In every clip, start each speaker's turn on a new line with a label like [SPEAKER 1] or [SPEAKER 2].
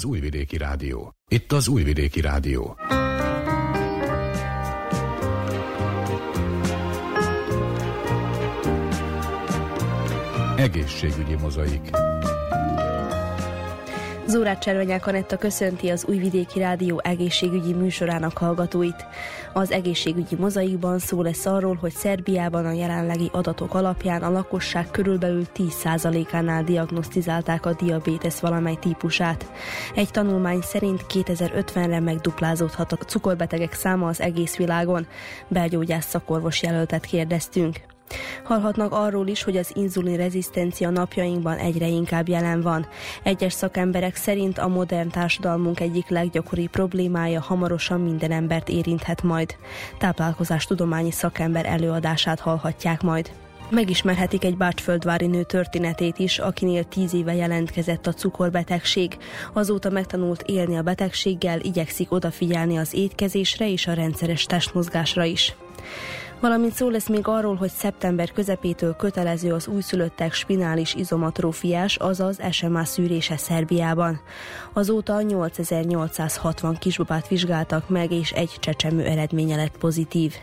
[SPEAKER 1] Az Újvidéki Rádió. Itt az Újvidéki Rádió. Egészségügyi mozaik.
[SPEAKER 2] Zórát Cservenyák Anetta köszönti az Újvidéki Rádió egészségügyi műsorának hallgatóit. Az egészségügyi mozaikban szó lesz arról, hogy Szerbiában a jelenlegi adatok alapján a lakosság körülbelül 10%-ánál diagnosztizálták a diabétesz valamely típusát. Egy tanulmány szerint 2050-re megduplázódhat a cukorbetegek száma az egész világon. Belgyógyász szakorvos jelöltet kérdeztünk. Hallhatnak arról is, hogy az inzulin rezisztencia napjainkban egyre inkább jelen van. Egyes szakemberek szerint a modern társadalmunk egyik leggyakoribb problémája hamarosan minden embert érinthet majd. Táplálkozás tudományi szakember előadását hallhatják majd. Megismerhetik egy bácsföldvári nő történetét is, akinél tíz éve jelentkezett a cukorbetegség. Azóta megtanult élni a betegséggel, igyekszik odafigyelni az étkezésre és a rendszeres testmozgásra is. Valamint szó lesz még arról, hogy szeptember közepétől kötelező az újszülöttek spinális izomatrófiás, azaz SMA szűrése Szerbiában. Azóta 8860 kisbabát vizsgáltak meg, és egy csecsemő eredménye lett pozitív.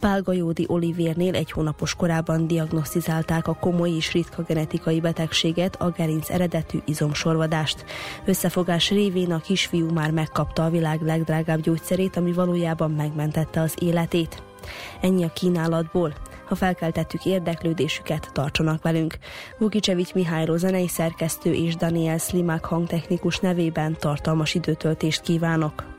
[SPEAKER 2] Pálgajódi Olivérnél egy hónapos korában diagnosztizálták a komoly és ritka genetikai betegséget, a gerinc eredetű izomsorvadást. Összefogás révén a kisfiú már megkapta a világ legdrágább gyógyszerét, ami valójában megmentette az életét. Ennyi a kínálatból. Ha felkeltettük érdeklődésüket, tartsanak velünk. Vukicevics Mihály zenei szerkesztő és Daniel Slimák hangtechnikus nevében tartalmas időtöltést kívánok.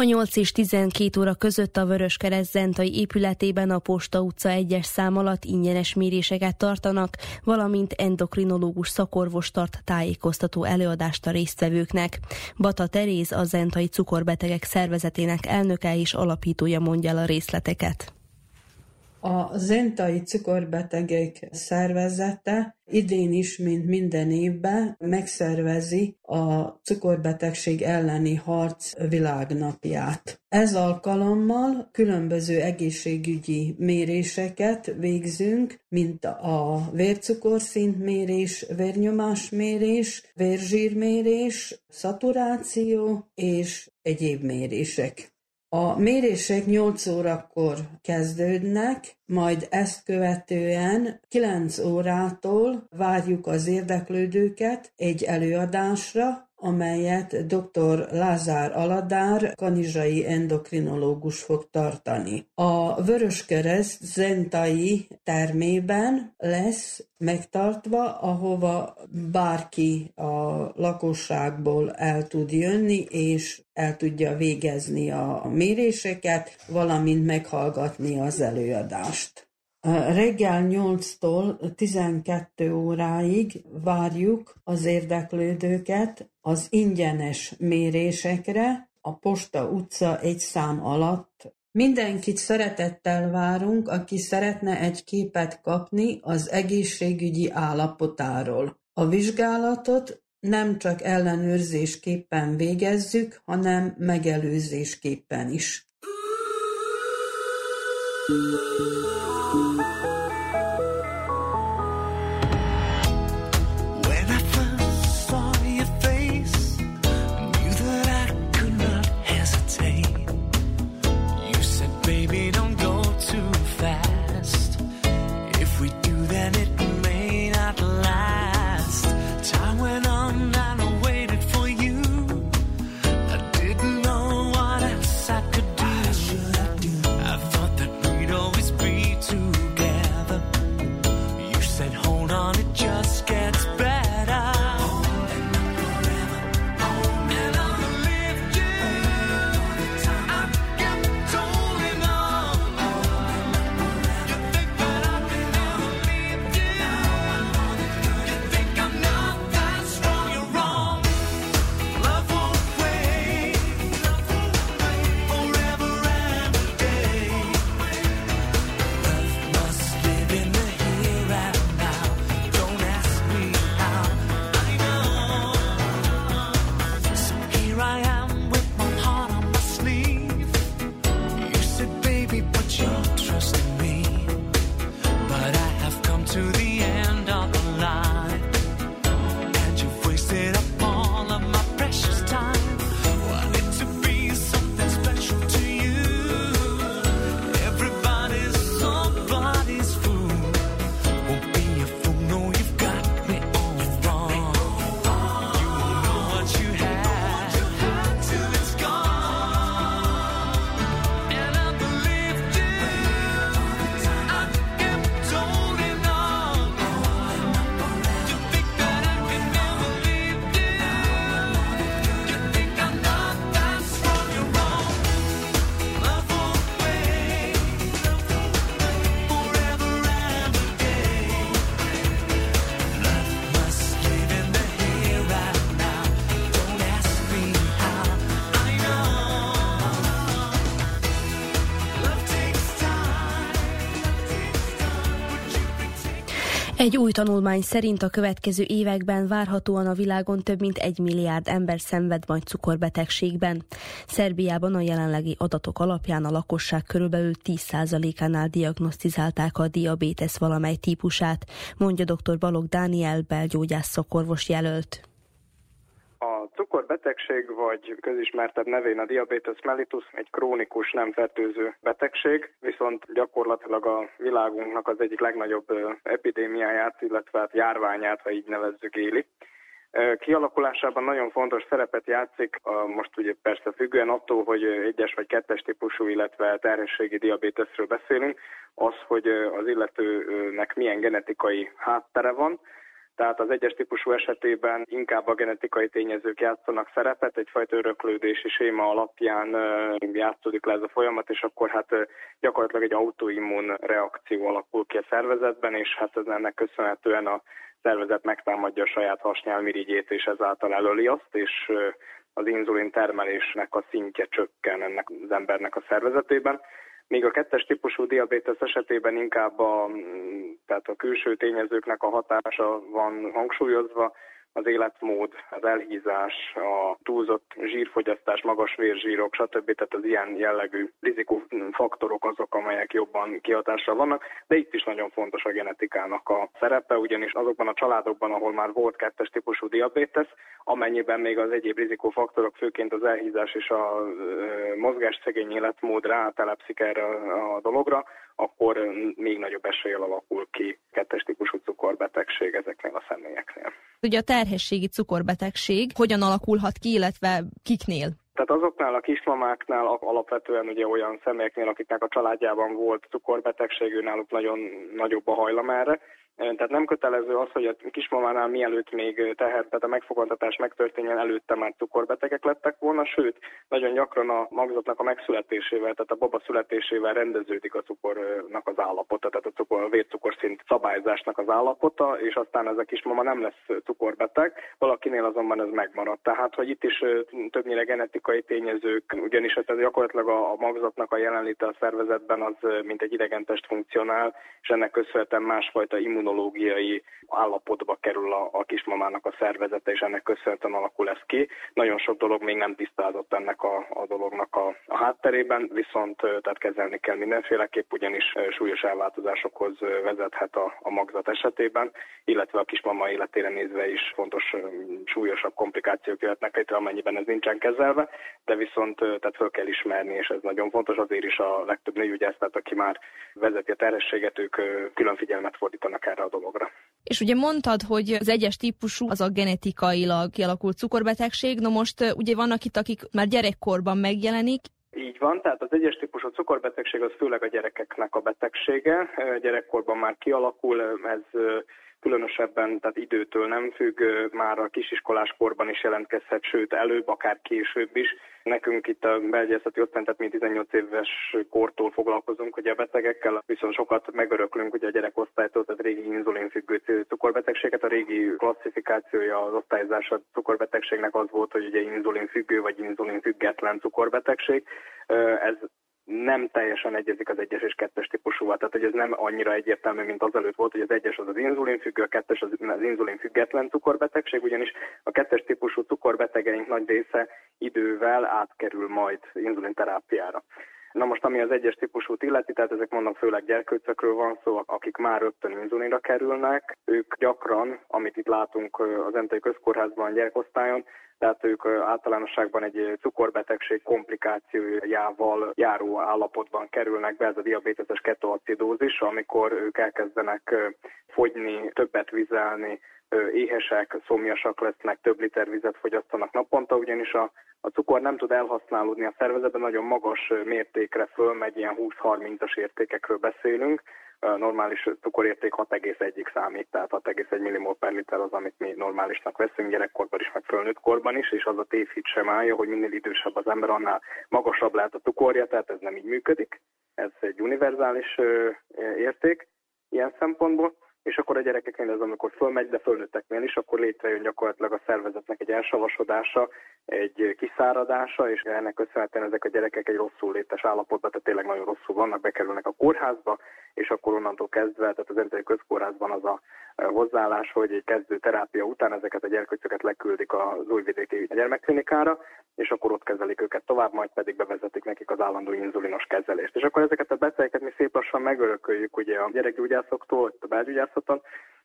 [SPEAKER 2] Ma 8 és 12 óra között a Vöröskereszt Zentai épületében a Posta utca 1-es szám alatt ingyenes méréseket tartanak, valamint endokrinológus szakorvos tart tájékoztató előadást a résztvevőknek. Bata Teréz, a Zentai Cukorbetegek Szervezetének elnöke és alapítója mondja el a részleteket.
[SPEAKER 3] A Zentai Cukorbetegek Szervezete idén is, mint minden évben, megszervezi a cukorbetegség elleni harc világnapját. Ez alkalommal különböző egészségügyi méréseket végzünk, mint a vércukorszintmérés, vérnyomásmérés, vérzsírmérés, szaturáció és egyéb mérések. A mérések 8 órakor kezdődnek, majd ezt követően 9 órától várjuk az érdeklődőket egy előadásra, amelyet dr. Lázár Aladár, kanizsai endokrinológus fog tartani. A Vöröskereszt Zentai termében lesz megtartva, ahova bárki a lakosságból el tud jönni, és el tudja végezni a méréseket, valamint meghallgatni az előadást. Reggel 8-tól 12 óráig várjuk az érdeklődőket az ingyenes mérésekre a Posta utca egy szám alatt. Mindenkit szeretettel várunk, aki szeretne egy képet kapni az egészségügyi állapotáról. A vizsgálatot nem csak ellenőrzésképpen végezzük, hanem megelőzésképpen is.
[SPEAKER 2] Egy új tanulmány szerint a következő években várhatóan a világon több mint egy milliárd ember szenved majd cukorbetegségben. Szerbiában a jelenlegi adatok alapján a lakosság körülbelül 10%-ánál diagnosztizálták a diabétesz valamely típusát, mondja dr. Balog Dániel belgyógyász szakorvos jelölt
[SPEAKER 4] cukorbetegség, vagy közismertebb nevén a diabetes mellitus egy krónikus, nem fertőző betegség, viszont gyakorlatilag a világunknak az egyik legnagyobb epidémiáját, illetve hát járványát, ha így nevezzük, éli. Kialakulásában nagyon fontos szerepet játszik, most ugye persze függően attól, hogy egyes vagy kettes típusú, illetve terhességi diabétesről beszélünk, az, hogy az illetőnek milyen genetikai háttere van, tehát az egyes típusú esetében inkább a genetikai tényezők játszanak szerepet, egyfajta öröklődési séma alapján játszódik le ez a folyamat, és akkor hát gyakorlatilag egy autoimmun reakció alakul ki a szervezetben, és hát ez ennek köszönhetően a szervezet megtámadja a saját hasnyálmirigyét, és ezáltal elöli azt, és az inzulin termelésnek a szintje csökken ennek az embernek a szervezetében. Míg a kettes típusú diabétesz esetében inkább a, tehát a külső tényezőknek a hatása van hangsúlyozva, az életmód, az elhízás, a túlzott zsírfogyasztás, magas vérzsírok, stb. Tehát az ilyen jellegű rizikófaktorok azok, amelyek jobban kihatással vannak, de itt is nagyon fontos a genetikának a szerepe, ugyanis azokban a családokban, ahol már volt kettes típusú diabétesz, amennyiben még az egyéb rizikófaktorok, főként az elhízás és a mozgásszegény életmód rátelepszik erre a dologra, akkor még nagyobb eséllyel alakul ki kettes típusú cukorbetegség ezeknél a személyeknél.
[SPEAKER 2] Ugye a terhességi cukorbetegség hogyan alakulhat ki, illetve kiknél?
[SPEAKER 4] Tehát azoknál a kismamáknál alapvetően ugye olyan személyeknél, akiknek a családjában volt cukorbetegség, náluk nagyon nagyobb a hajlam erre, tehát nem kötelező az, hogy a kismamánál mielőtt még tehet, tehát a megfogantatás megtörténjen, előtte már cukorbetegek lettek volna, sőt, nagyon gyakran a magzatnak a megszületésével, tehát a baba születésével rendeződik a cukornak az állapota, tehát a, cukor, a vércukorszint szabályzásnak az állapota, és aztán ez a kismama nem lesz cukorbeteg, valakinél azonban ez megmarad. Tehát, hogy itt is többnyire genetikai tényezők, ugyanis ez gyakorlatilag a, magzatnak a jelenléte a szervezetben az mint egy idegentest funkcionál, és ennek köszönhetően másfajta immun immunológiai állapotba kerül a, a kismamának a szervezete, és ennek köszönhetően alakul ez ki. Nagyon sok dolog még nem tisztázott ennek a, a dolognak a, a hátterében, viszont tehát kezelni kell mindenféleképp, ugyanis súlyos elváltozásokhoz vezethet a, a magzat esetében, illetve a kismama életére nézve is fontos súlyosabb komplikációk jöhetnek létre, amennyiben ez nincsen kezelve, de viszont tehát föl kell ismerni, és ez nagyon fontos, azért is a legtöbb nőgyógyász, tehát aki már vezeti a terhességet, ők külön figyelmet fordítanak erre a dologra.
[SPEAKER 2] És ugye mondtad, hogy az egyes típusú az a genetikailag kialakult cukorbetegség, no most ugye vannak itt, akik már gyerekkorban megjelenik,
[SPEAKER 4] így van, tehát az egyes típusú cukorbetegség az főleg a gyerekeknek a betegsége. Gyerekkorban már kialakul, ez különösebben, tehát időtől nem függ, már a kisiskolás korban is jelentkezhet, sőt előbb, akár később is. Nekünk itt a belgyészeti osztályon, tehát mi 18 éves kortól foglalkozunk ugye a betegekkel, viszont sokat megöröklünk ugye a gyerekosztálytól, tehát régi inzulinfüggő cukorbetegséget. A régi klasszifikációja az osztályozása cukorbetegségnek az volt, hogy ugye inzulinfüggő vagy inzulinfüggetlen cukorbetegség. Ez nem teljesen egyezik az egyes és kettes típusúval, tehát hogy ez nem annyira egyértelmű, mint az előtt volt, hogy az egyes az az inzulinfüggő, a kettes az, az inzulinfüggetlen cukorbetegség, ugyanis a kettes típusú cukorbetegeink nagy része idővel átkerül majd inzulinterápiára. Na most, ami az egyes típusút illeti, tehát ezek mondom főleg gyerkőcökről van szó, akik már rögtön inzulinra kerülnek, ők gyakran, amit itt látunk az Entai Közkórházban gyerekosztályon, tehát ők általánosságban egy cukorbetegség komplikációjával járó állapotban kerülnek be, ez a diabéteses ketoacidózis, amikor ők elkezdenek fogyni, többet vizelni, éhesek, szomjasak lesznek, több liter vizet fogyasztanak naponta, ugyanis a, a cukor nem tud elhasználódni a szervezetben, nagyon magas mértékre fölmegy, ilyen 20-30-as értékekről beszélünk, normális cukorérték 6,1-ig számít, tehát 6,1 millimol per liter az, amit mi normálisnak veszünk gyerekkorban is, meg fölnőtt korban is, és az a tévhit sem állja, hogy minél idősebb az ember, annál magasabb lehet a cukorja, tehát ez nem így működik. Ez egy univerzális érték ilyen szempontból és akkor a gyerekeknél ez amikor fölmegy, de fölnőtteknél is, akkor létrejön gyakorlatilag a szervezetnek egy elsavasodása, egy kiszáradása, és ennek köszönhetően ezek a gyerekek egy rosszul létes állapotban, tehát tényleg nagyon rosszul vannak, bekerülnek a kórházba, és akkor onnantól kezdve, tehát az Enzei Közkórházban az a hozzáállás, hogy egy kezdő terápia után ezeket a gyerkőcöket leküldik az újvidéki gyermekklinikára, és akkor ott kezelik őket tovább, majd pedig bevezetik nekik az állandó inzulinos kezelést. És akkor ezeket a betegeket mi szép lassan megörököljük ugye a gyerekgyógyászoktól, a belgyógyászaton,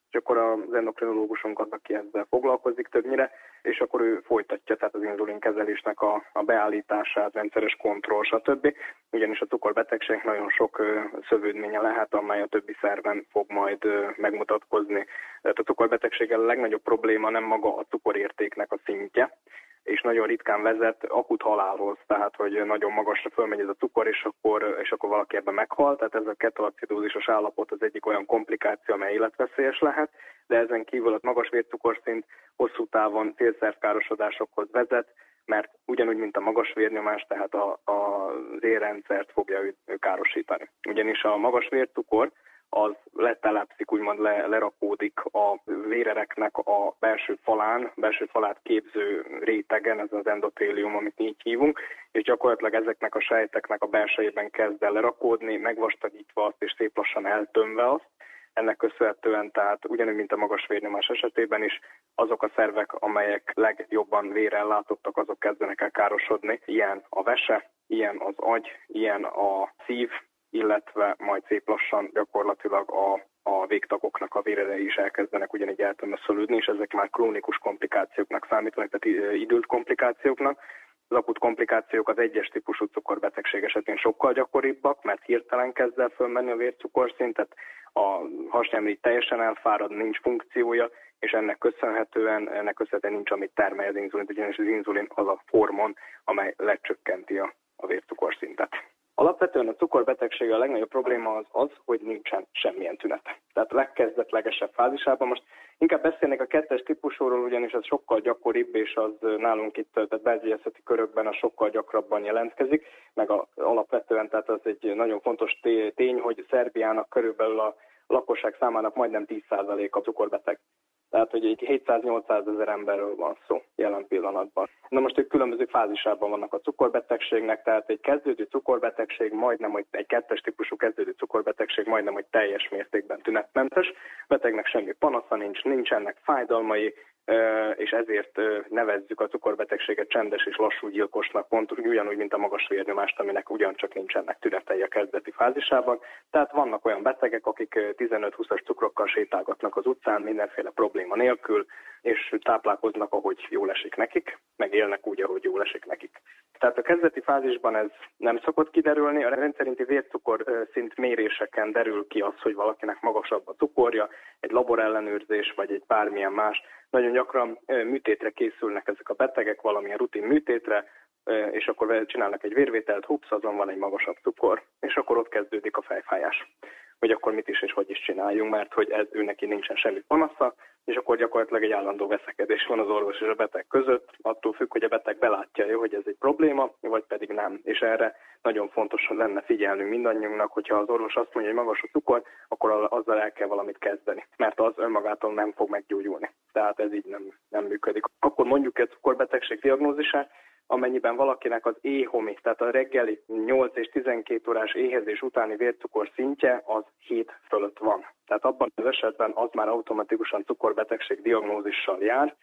[SPEAKER 4] és akkor az endokrinológusunk az, aki ezzel foglalkozik többnyire, és akkor ő folytatja tehát az inzulinkezelésnek a, a beállítását, rendszeres kontroll, stb. Ugyanis a cukorbetegség nagyon sok szövődménye lehet, amely a többi szerven fog majd megmutatkozni. Tehát a cukorbetegséggel a legnagyobb probléma nem maga a cukorértéknek a szintje, és nagyon ritkán vezet akut halálhoz, tehát hogy nagyon magasra fölmegy ez a cukor, és akkor, és akkor valaki ebben meghal, tehát ez a ketoacidózisos állapot az egyik olyan komplikáció, amely életveszélyes lehet, de ezen kívül a magas vércukorszint hosszú távon célszervkárosodásokhoz vezet, mert ugyanúgy, mint a magas vérnyomás, tehát a, a, az fogja ő, ő károsítani. Ugyanis a magas vércukor az letelepszik, úgymond le, lerakódik a vérereknek a belső falán, belső falát képző rétegen, ez az endotélium, amit így hívunk, és gyakorlatilag ezeknek a sejteknek a belsejében kezd el lerakódni, megvastagítva azt és szép lassan eltömve azt, ennek köszönhetően, tehát ugyanúgy, mint a magas vérnyomás esetében is, azok a szervek, amelyek legjobban vérellátottak, azok kezdenek el károsodni. Ilyen a vese, ilyen az agy, ilyen a szív, illetve majd szép lassan gyakorlatilag a a végtagoknak a vérerei is elkezdenek ugyanígy eltömöszölődni, és ezek már krónikus komplikációknak számítanak, tehát időlt komplikációknak. Az akut komplikációk az egyes típusú cukorbetegség esetén sokkal gyakoribbak, mert hirtelen kezd el fölmenni a vércukorszint, tehát a hasnyelmény teljesen elfárad, nincs funkciója, és ennek köszönhetően, ennek köszönhetően nincs, amit termel az inzulin, ugyanis az inzulin az a hormon, amely lecsökkenti a, a vércukorszintet. Alapvetően a cukorbetegség a legnagyobb probléma az az, hogy nincsen semmilyen tünete. Tehát a legkezdetlegesebb fázisában. Most inkább beszélnék a kettes típusúról, ugyanis ez sokkal gyakoribb, és az nálunk itt, tehát belgyészeti körökben a sokkal gyakrabban jelentkezik, meg a, alapvetően, tehát az egy nagyon fontos tény, hogy Szerbiának körülbelül a lakosság számának majdnem 10% a cukorbeteg. Tehát, hogy egy 700-800 ezer emberről van szó jelen pillanatban. Na most ők különböző fázisában vannak a cukorbetegségnek, tehát egy kezdődő cukorbetegség majdnem, hogy egy kettes típusú kezdődő cukorbetegség majdnem, hogy teljes mértékben tünetmentes. Betegnek semmi panasza nincs, nincsenek fájdalmai, és ezért nevezzük a cukorbetegséget csendes és lassú gyilkosnak, pont ugyanúgy, mint a magas vérnyomást, aminek ugyancsak nincsenek tünetei a kezdeti fázisában. Tehát vannak olyan betegek, akik 15-20-as cukrokkal sétálgatnak az utcán mindenféle probléma nélkül, és táplálkoznak, ahogy jól esik nekik, meg élnek úgy, ahogy jól esik nekik. Tehát a kezdeti fázisban ez nem szokott kiderülni, a rendszerinti vércukor szint méréseken derül ki az, hogy valakinek magasabb a cukorja, egy laborellenőrzés vagy egy bármilyen más. Nagyon gyakran műtétre készülnek ezek a betegek, valamilyen rutin műtétre, és akkor csinálnak egy vérvételt, hups, azon van egy magasabb cukor, és akkor ott kezdődik a fejfájás hogy akkor mit is és hogy is csináljunk, mert hogy ez ő neki nincsen semmi panasza, és akkor gyakorlatilag egy állandó veszekedés van az orvos és a beteg között, attól függ, hogy a beteg belátja, hogy ez egy probléma, vagy pedig nem. És erre nagyon fontos lenne figyelnünk mindannyiunknak, hogyha az orvos azt mondja, hogy magas a cukor, akkor azzal el kell valamit kezdeni, mert az önmagától nem fog meggyógyulni. Tehát ez így nem, nem működik. Akkor mondjuk egy cukorbetegség diagnózisát, amennyiben valakinek az éhomi, tehát a reggeli 8 és 12 órás éhezés utáni vércukor szintje az 7 fölött van. Tehát abban az esetben az már automatikusan cukorbetegség diagnózissal jár,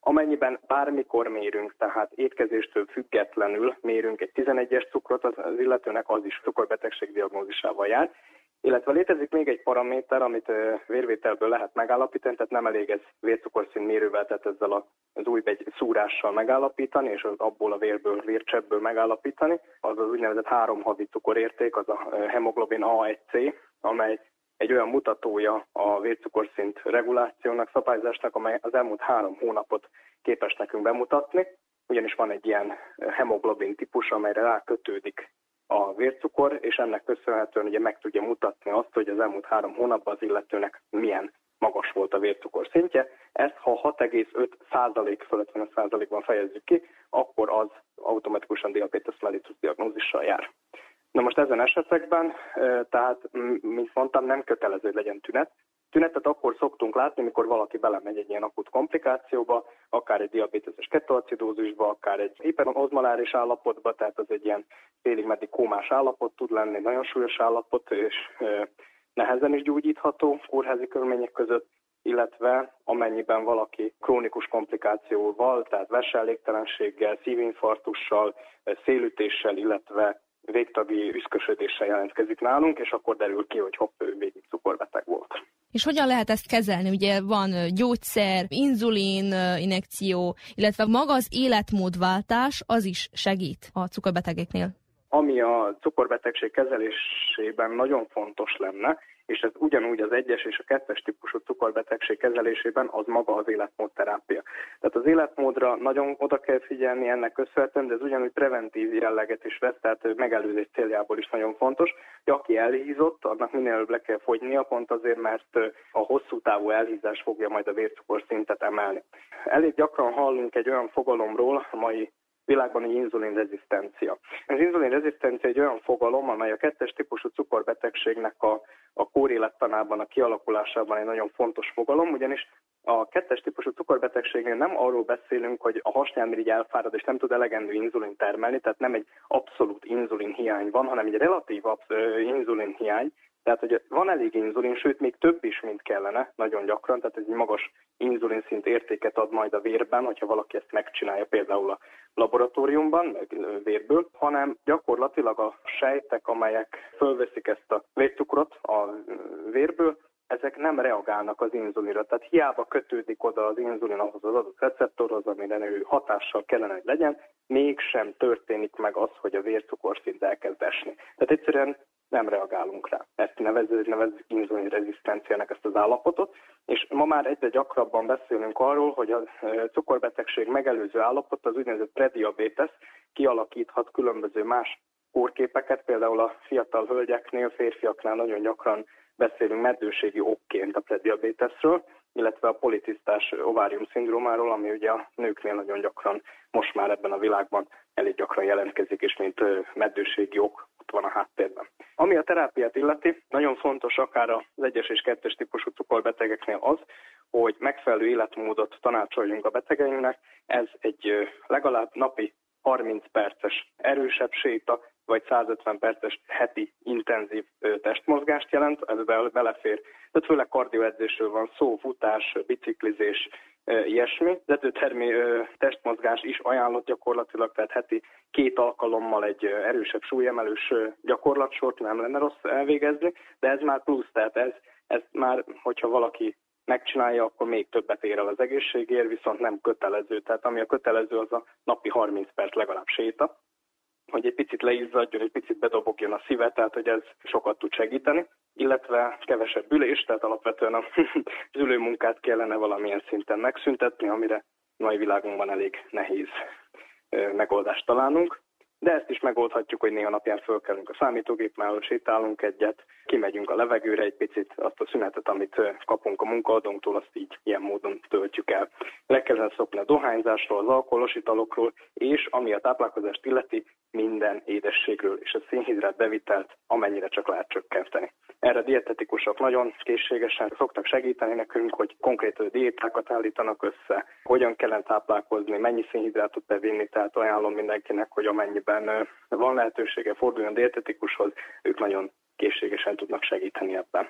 [SPEAKER 4] Amennyiben bármikor mérünk, tehát étkezéstől függetlenül mérünk egy 11-es cukrot az illetőnek, az is cukorbetegség diagnózisával jár. Illetve létezik még egy paraméter, amit vérvételből lehet megállapítani, tehát nem elég ez vércukorszín mérővel, tehát ezzel az új egy szúrással megállapítani, és abból a vérből, vércsebből megállapítani. Az az úgynevezett három havi cukorérték, az a hemoglobin A1C, amely egy olyan mutatója a vércukorszint regulációnak, szabályzásnak, amely az elmúlt három hónapot képes nekünk bemutatni, ugyanis van egy ilyen hemoglobin típus, amelyre rákötődik a vércukor, és ennek köszönhetően ugye meg tudja mutatni azt, hogy az elmúlt három hónapban az illetőnek milyen magas volt a vércukor szintje. Ezt ha 6,5 százalék fölött van a százalékban fejezzük ki, akkor az automatikusan diabetes mellitus diagnózissal jár. Na most ezen esetekben, tehát, mint mondtam, nem kötelező, hogy legyen tünet, Tünetet akkor szoktunk látni, mikor valaki belemegy egy ilyen akut komplikációba, akár egy diabéteses ketoacidózisba, akár egy hiperozmoláris állapotba, tehát az egy ilyen félig meddig kómás állapot tud lenni, nagyon súlyos állapot, és nehezen is gyógyítható kórházi körülmények között, illetve amennyiben valaki krónikus komplikációval, tehát veselégtelenséggel, szívinfarktussal, szélütéssel, illetve végtagi üszkösödéssel jelentkezik nálunk, és akkor derül ki, hogy hopp, ő végig cukorbeteg volt.
[SPEAKER 2] És hogyan lehet ezt kezelni? Ugye van gyógyszer, inzulin injekció, illetve maga az életmódváltás, az is segít a cukorbetegeknél.
[SPEAKER 4] Ami a cukorbetegség kezelésében nagyon fontos lenne, és ez ugyanúgy az egyes és a kettes típusú cukorbetegség kezelésében az maga az életmódterápia. Tehát az életmódra nagyon oda kell figyelni ennek köszönhetően, de ez ugyanúgy preventív jelleget is vesz, tehát megelőzés céljából is nagyon fontos, hogy aki elhízott, annak minél előbb le kell fogynia, pont azért, mert a hosszú távú elhízás fogja majd a vércukorszintet emelni. Elég gyakran hallunk egy olyan fogalomról a mai világban egy inzulinrezisztencia. Az inzulinrezisztencia egy olyan fogalom, amely a kettes típusú cukorbetegségnek a, a kórélettanában, a kialakulásában egy nagyon fontos fogalom, ugyanis a kettes típusú cukorbetegségnél nem arról beszélünk, hogy a hasnyálmirigy elfárad és nem tud elegendő inzulin termelni, tehát nem egy abszolút inzulin hiány van, hanem egy relatív inzulin hiány, tehát, hogy van elég inzulin, sőt, még több is, mint kellene, nagyon gyakran, tehát egy magas inzulinszint értéket ad majd a vérben, hogyha valaki ezt megcsinálja például a laboratóriumban, meg vérből, hanem gyakorlatilag a sejtek, amelyek fölveszik ezt a vércukrot a vérből, ezek nem reagálnak az inzulinra. Tehát hiába kötődik oda az inzulin ahhoz az adott receptorhoz, amire ő hatással kellene, hogy legyen, mégsem történik meg az, hogy a vércukorszint elkezd esni. Tehát egyszerűen nem reagálunk rá. Ezt nevezzük, nevezzük inzulinrezisztenciának ezt az állapotot, és ma már egyre gyakrabban beszélünk arról, hogy a cukorbetegség megelőző állapot, az úgynevezett prediabetes kialakíthat különböző más kórképeket, például a fiatal hölgyeknél, férfiaknál nagyon gyakran beszélünk meddőségi okként a prediabetesről, illetve a politisztás ovárium szindrómáról, ami ugye a nőknél nagyon gyakran most már ebben a világban elég gyakran jelentkezik, és mint meddőségi ok ott van a háttérben. Ami a terápiát illeti, nagyon fontos akár az egyes és kettes típusú cukorbetegeknél az, hogy megfelelő életmódot tanácsoljunk a betegeinknek. Ez egy legalább napi 30 perces erősebb séta, vagy 150 perces heti intenzív testmozgást jelent, ez belefér. Tehát főleg kardioedzésről van szó, futás, biciklizés, ilyesmi. Edzőtermi testmozgás is ajánlott gyakorlatilag, tehát heti két alkalommal egy erősebb súlyemelős gyakorlatsort nem lenne rossz elvégezni, de ez már plusz, tehát ez, ez már, hogyha valaki megcsinálja, akkor még többet ér el az egészségért, viszont nem kötelező. Tehát ami a kötelező, az a napi 30 perc legalább séta hogy egy picit leizzadjon, egy picit bedobogjon a szíve, tehát hogy ez sokat tud segíteni, illetve kevesebb ülés, tehát alapvetően a ülőmunkát kellene valamilyen szinten megszüntetni, amire mai világunkban elég nehéz megoldást találnunk. De ezt is megoldhatjuk, hogy néha napján fölkelünk a számítógép mellett, sétálunk egyet, kimegyünk a levegőre egy picit, azt a szünetet, amit kapunk a munkaadónktól, azt így ilyen módon töltjük el. Le kellene szokni a dohányzásról, az alkoholos italokról, és ami a táplálkozást illeti, minden édességről és a szénhidrát bevitelt amennyire csak lehet csökkenteni. Erre dietetikusok nagyon készségesen szoktak segíteni nekünk, hogy konkrét diétákat állítanak össze, hogyan kellene táplálkozni, mennyi szénhidrátot bevinni, tehát ajánlom mindenkinek, hogy amennyiben van lehetősége forduljon dietetikushoz, ők nagyon készségesen tudnak segíteni ebben.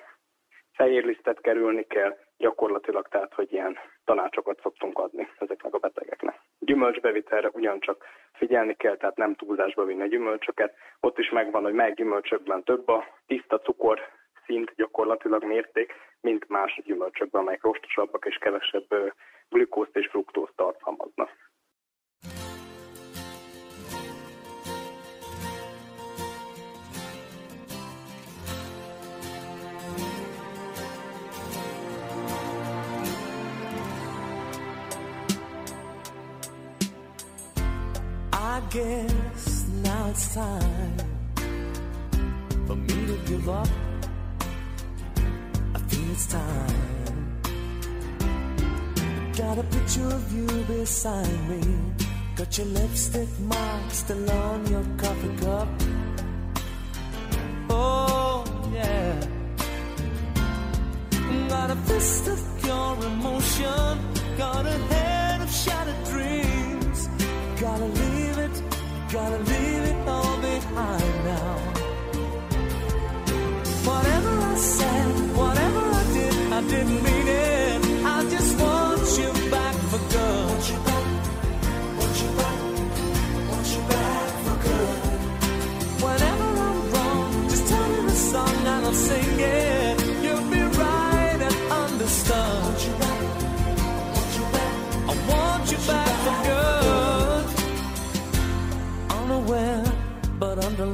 [SPEAKER 4] Fehérlisztet kerülni kell, gyakorlatilag tehát, hogy ilyen tanácsokat szoktunk adni ezeknek a betegeknek. Gyümölcsbevitelre ugyancsak figyelni kell, tehát nem túlzásba vinni a gyümölcsöket. Ott is megvan, hogy mely gyümölcsökben több a tiszta cukor szint gyakorlatilag mérték, mint más gyümölcsökben, amelyek rostosabbak és kevesebb glükózt és fruktózt tartalmaznak. Guess now it's time for me to give up. I feel it's time. Got a picture of you beside me. Got your lipstick mark still on your coffee cup. Oh, yeah. Got a fist of pure emotion. Got a head of shattered dreams. Gotta leave it, gotta leave it all behind now. Whatever I said, whatever I did, I didn't mean it. I just want you back for good. Want you back, want you back, want you back for good. Whenever I'm wrong, just tell me the song and I'll sing it.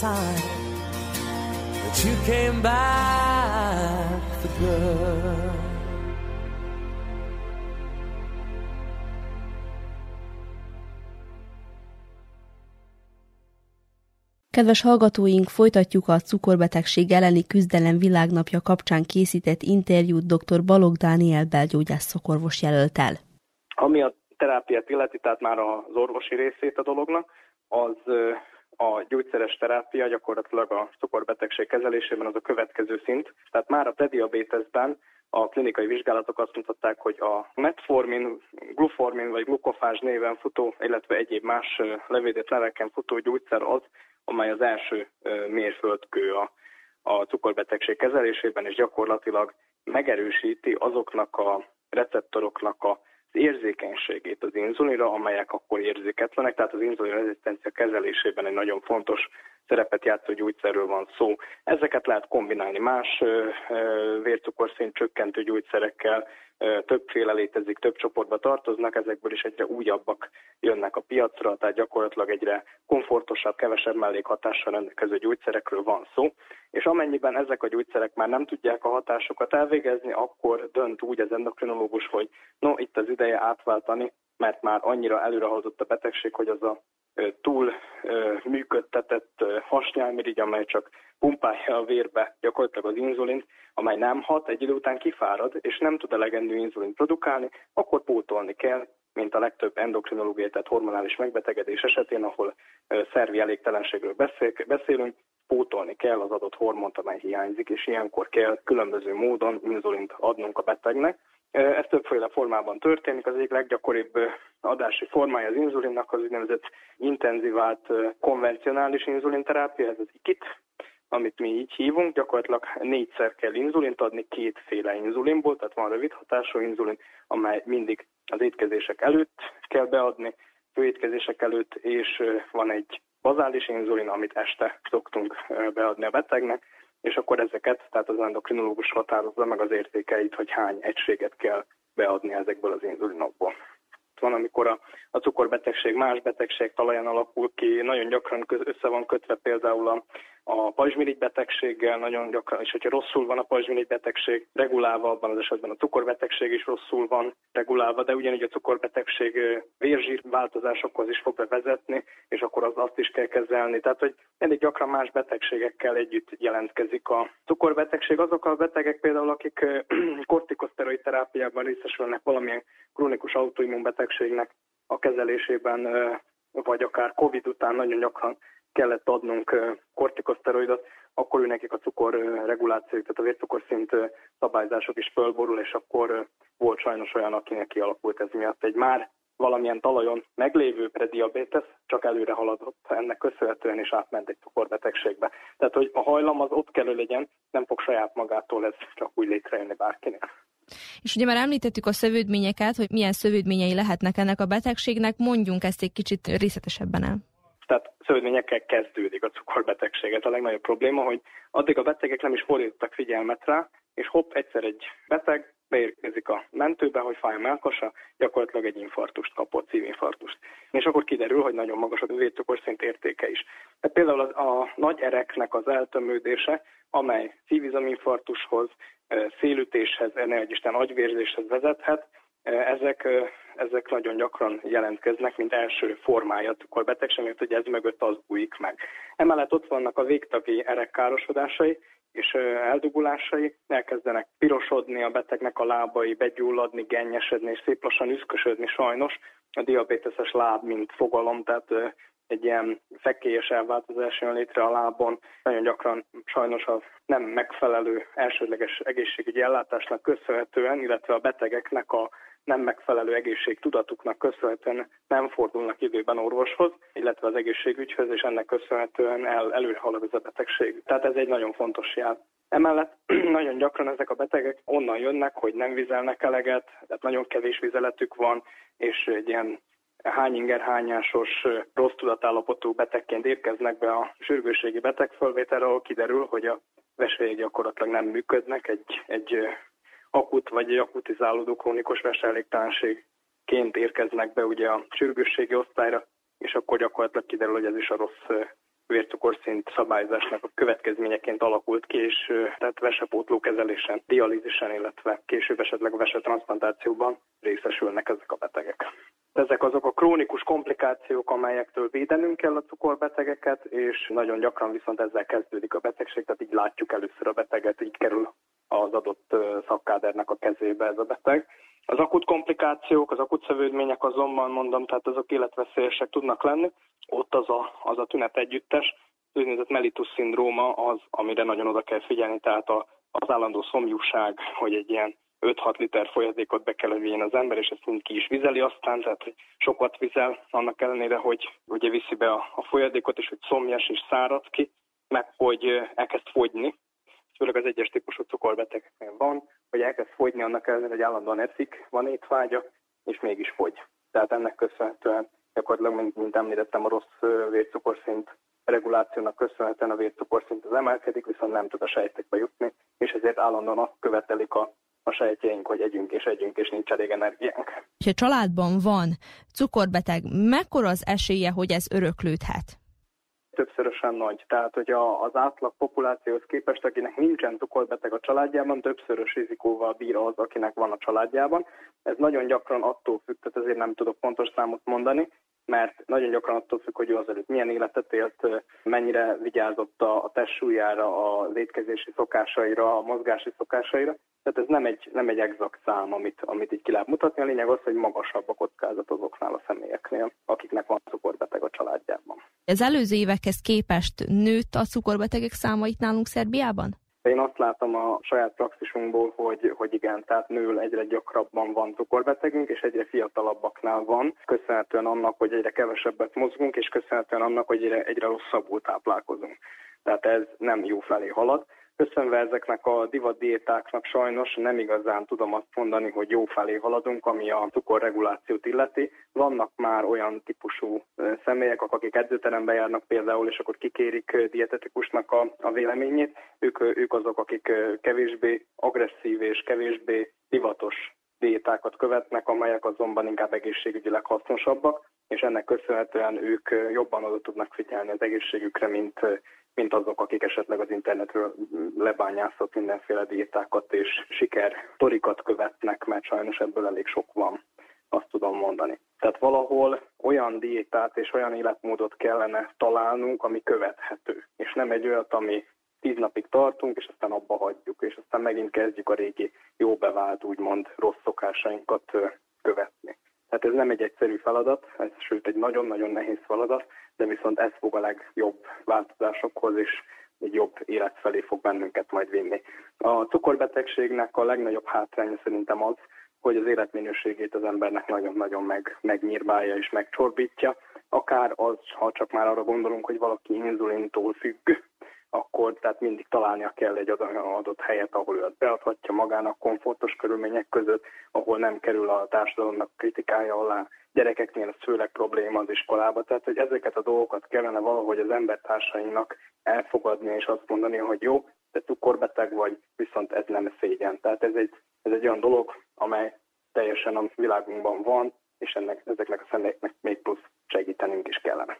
[SPEAKER 3] time that you came back for good.
[SPEAKER 2] Kedves hallgatóink, folytatjuk a cukorbetegség elleni küzdelem világnapja kapcsán készített interjút dr. Balog Dániel belgyógyász szokorvos jelöltel.
[SPEAKER 4] Ami a terápiát illeti, tehát már az orvosi részét a dolognak, az a gyógyszeres terápia gyakorlatilag a cukorbetegség kezelésében az a következő szint. Tehát már a prediabétesben a klinikai vizsgálatok azt mutatták, hogy a metformin, gluformin vagy glukofás néven futó, illetve egyéb más levédett leveken futó gyógyszer az, amely az első mérföldkő a, a cukorbetegség kezelésében, és gyakorlatilag megerősíti azoknak a receptoroknak a érzékenységét az inzulinra, amelyek akkor érzéketlenek, tehát az inzulin rezisztencia kezelésében egy nagyon fontos szerepet játszó gyógyszerről van szó. Ezeket lehet kombinálni más vércukorszint csökkentő gyógyszerekkel, többféle létezik, több csoportba tartoznak, ezekből is egyre újabbak jönnek a piacra, tehát gyakorlatilag egyre komfortosabb, kevesebb mellékhatással rendelkező gyógyszerekről van szó, és amennyiben ezek a gyógyszerek már nem tudják a hatásokat elvégezni, akkor dönt úgy az endokrinológus, hogy no, itt az ideje átváltani, mert már annyira előrehozott a betegség, hogy az a túl működtetett hasnyálmirigy, amely csak pumpálja a vérbe gyakorlatilag az inzulint, amely nem hat, egy idő után kifárad, és nem tud elegendő inzulint produkálni, akkor pótolni kell, mint a legtöbb endokrinológiai, tehát hormonális megbetegedés esetén, ahol szervi elégtelenségről beszélünk, pótolni kell az adott hormont, amely hiányzik, és ilyenkor kell különböző módon inzulint adnunk a betegnek. Ez többféle formában történik. Az egyik leggyakoribb adási formája az inzulinnak az úgynevezett intenzívált konvencionális inzulinterápia, ez az IKIT, amit mi így hívunk, gyakorlatilag négyszer kell inzulint adni, kétféle inzulinból, tehát van rövid hatású inzulin, amely mindig az étkezések előtt kell beadni, főétkezések előtt, és van egy bazális inzulin, amit este szoktunk beadni a betegnek, és akkor ezeket, tehát az endokrinológus határozza meg az értékeit, hogy hány egységet kell beadni ezekből az inzulinokból. Van, amikor a, a cukorbetegség más betegség talaján alakul ki, nagyon gyakran össze van kötve például a, a pajzsmirigy betegséggel nagyon gyakran, és hogyha rosszul van a pajzsmirigy betegség regulálva, abban az esetben a cukorbetegség is rosszul van regulálva, de ugyanígy a cukorbetegség vérzsír változásokhoz is fog bevezetni, és akkor az azt is kell kezelni. Tehát, hogy elég gyakran más betegségekkel együtt jelentkezik a cukorbetegség. Azok a betegek például, akik kortikoszteroid terápiában részesülnek valamilyen krónikus autoimmunbetegségnek a kezelésében, vagy akár COVID után nagyon gyakran kellett adnunk kortikoszteroidot, akkor ő nekik a cukor regulációk, tehát a vércukorszint szabályzások is fölborul, és akkor volt sajnos olyan, akinek kialakult ez miatt egy már valamilyen talajon meglévő prediabetes csak előre haladott ennek köszönhetően, és átment egy cukorbetegségbe. Tehát, hogy a hajlam az ott kell, legyen, nem fog saját magától ez csak úgy létrejönni bárkinek.
[SPEAKER 2] És ugye már említettük a szövődményeket, hogy milyen szövődményei lehetnek ennek a betegségnek, mondjunk ezt egy kicsit részletesebben el.
[SPEAKER 4] Tehát szövődményekkel kezdődik a cukorbetegséget. A legnagyobb probléma, hogy addig a betegek nem is fordítottak figyelmet rá, és hopp, egyszer egy beteg beérkezik a mentőbe, hogy fáj a melkasa, gyakorlatilag egy infartust kapott, szívinfarktust. És akkor kiderül, hogy nagyon magas a vércukorszint értéke is. Tehát például az, a nagy ereknek az eltömődése, amely szívizominfarktushoz, szélütéshez, ne Isten agyvérzéshez vezethet, ezek, ezek nagyon gyakran jelentkeznek, mint első formája a cukorbetegség, mert hogy ez mögött az bújik meg. Emellett ott vannak a végtagi erekkárosodásai, és eldugulásai, elkezdenek pirosodni a betegnek a lábai, begyulladni, gennyesedni, és szép lassan üszkösödni sajnos. A diabéteses láb, mint fogalom, tehát egy ilyen fekélyes elváltozás jön létre a lábon. Nagyon gyakran sajnos a nem megfelelő elsődleges egészségügyi ellátásnak köszönhetően, illetve a betegeknek a nem megfelelő egészségtudatuknak köszönhetően nem fordulnak időben orvoshoz, illetve az egészségügyhöz, és ennek köszönhetően el, előre halad ez a betegség. Tehát ez egy nagyon fontos jel. Emellett nagyon gyakran ezek a betegek onnan jönnek, hogy nem vizelnek eleget, tehát nagyon kevés vizeletük van, és egy ilyen hányinger hányásos rossz tudatállapotú betegként érkeznek be a sürgősségi betegfölvételre, ahol kiderül, hogy a vesélyek gyakorlatilag nem működnek, egy, egy akut vagy egy akutizálódó krónikus veselégtelenségként érkeznek be ugye a sürgősségi osztályra, és akkor gyakorlatilag kiderül, hogy ez is a rossz vércukorszint szabályzásnak a következményeként alakult ki, és tehát vesepótló kezelésen, dialízisen, illetve később esetleg a vesetransplantációban részesülnek ezek a betegek. Ezek azok a krónikus komplikációk, amelyektől védenünk kell a cukorbetegeket, és nagyon gyakran viszont ezzel kezdődik a betegség, tehát így látjuk először a beteget, így kerül az adott szakkádernek a kezébe ez a beteg. Az akut komplikációk, az akut szövődmények azonban mondom, tehát azok életveszélyesek tudnak lenni. Ott az a, az a tünet együttes, úgynevezett mellitus szindróma az, amire nagyon oda kell figyelni, tehát a, az állandó szomjúság, hogy egy ilyen 5-6 liter folyadékot be kell vigyen az ember, és ezt mind ki is vizeli aztán, tehát hogy sokat vizel, annak ellenére, hogy ugye viszi be a, a folyadékot, és hogy szomjas és szárad ki, meg hogy elkezd fogyni, főleg az egyes típusú cukorbetegeknél van, hogy elkezd fogyni annak ellenére, hogy állandóan eszik, van étvágya, és mégis fogy. Tehát ennek köszönhetően gyakorlatilag, mint, mint említettem, a rossz vércukorszint regulációnak köszönhetően a vércukorszint az emelkedik, viszont nem tud a sejtekbe jutni, és ezért állandóan azt követelik a a sejtjeink, hogy együnk és együnk, és nincs elég energiánk.
[SPEAKER 2] Ha családban van cukorbeteg, mekkora az esélye, hogy ez öröklődhet?
[SPEAKER 4] többszörösen nagy. Tehát, hogy a, az átlag populációhoz képest, akinek nincsen cukorbeteg a családjában, többszörös rizikóval bír az, akinek van a családjában. Ez nagyon gyakran attól függ, tehát ezért nem tudok pontos számot mondani, mert nagyon gyakran attól függ, hogy ő azelőtt milyen életet élt, mennyire vigyázott a testsúlyára, a létkezési szokásaira, a mozgási szokásaira. Tehát ez nem egy, nem egy exakt szám, amit, amit így ki lehet mutatni. A lényeg az, hogy magasabb a kockázat azoknál a személyeknél, akiknek van cukorbeteg a családjában.
[SPEAKER 2] Az előző évekhez képest nőtt a cukorbetegek száma itt nálunk Szerbiában?
[SPEAKER 4] Én azt látom a saját praxisunkból, hogy, hogy igen, tehát nő egyre gyakrabban van cukorbetegünk, és egyre fiatalabbaknál van, köszönhetően annak, hogy egyre kevesebbet mozgunk, és köszönhetően annak, hogy egyre, egyre rosszabbul táplálkozunk. Tehát ez nem jó felé halad. Köszönve ezeknek a divatdiétáknak sajnos nem igazán tudom azt mondani, hogy jó felé haladunk, ami a cukorregulációt illeti. Vannak már olyan típusú személyek, akik edzőterembe járnak például, és akkor kikérik dietetikusnak a, a véleményét. Ők, ők azok, akik kevésbé agresszív és kevésbé divatos diétákat követnek, amelyek azonban inkább egészségügyileg hasznosabbak, és ennek köszönhetően ők jobban oda tudnak figyelni az egészségükre, mint mint azok, akik esetleg az internetről lebányászott mindenféle diétákat és siker torikat követnek, mert sajnos ebből elég sok van, azt tudom mondani. Tehát valahol olyan diétát és olyan életmódot kellene találnunk, ami követhető, és nem egy olyat, ami tíz napig tartunk, és aztán abba hagyjuk, és aztán megint kezdjük a régi jó bevált, úgymond rossz szokásainkat követni. Tehát ez nem egy egyszerű feladat, ez sőt egy nagyon-nagyon nehéz feladat, de viszont ez fog a legjobb változásokhoz és egy jobb élet felé fog bennünket majd vinni. A cukorbetegségnek a legnagyobb hátránya szerintem az, hogy az életminőségét az embernek nagyon-nagyon meg, megnyírbálja és megcsorbítja. Akár az, ha csak már arra gondolunk, hogy valaki inzulintól függ, akkor tehát mindig találnia kell egy adott helyet, ahol ő beadhatja magának komfortos körülmények között, ahol nem kerül a társadalomnak kritikája alá. Gyerekeknél ez főleg probléma az iskolába, tehát hogy ezeket a dolgokat kellene valahogy az embertársainak elfogadni és azt mondani, hogy jó, te cukorbeteg vagy, viszont ez nem szégyen. Tehát ez egy, ez egy olyan dolog, amely teljesen a világunkban van, és ennek, ezeknek a személyeknek még plusz segítenünk is kellene.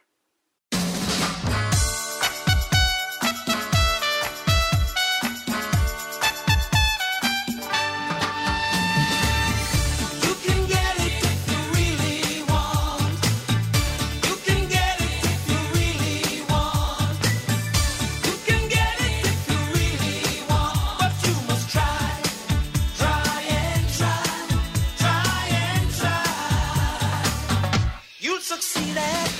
[SPEAKER 3] Yeah.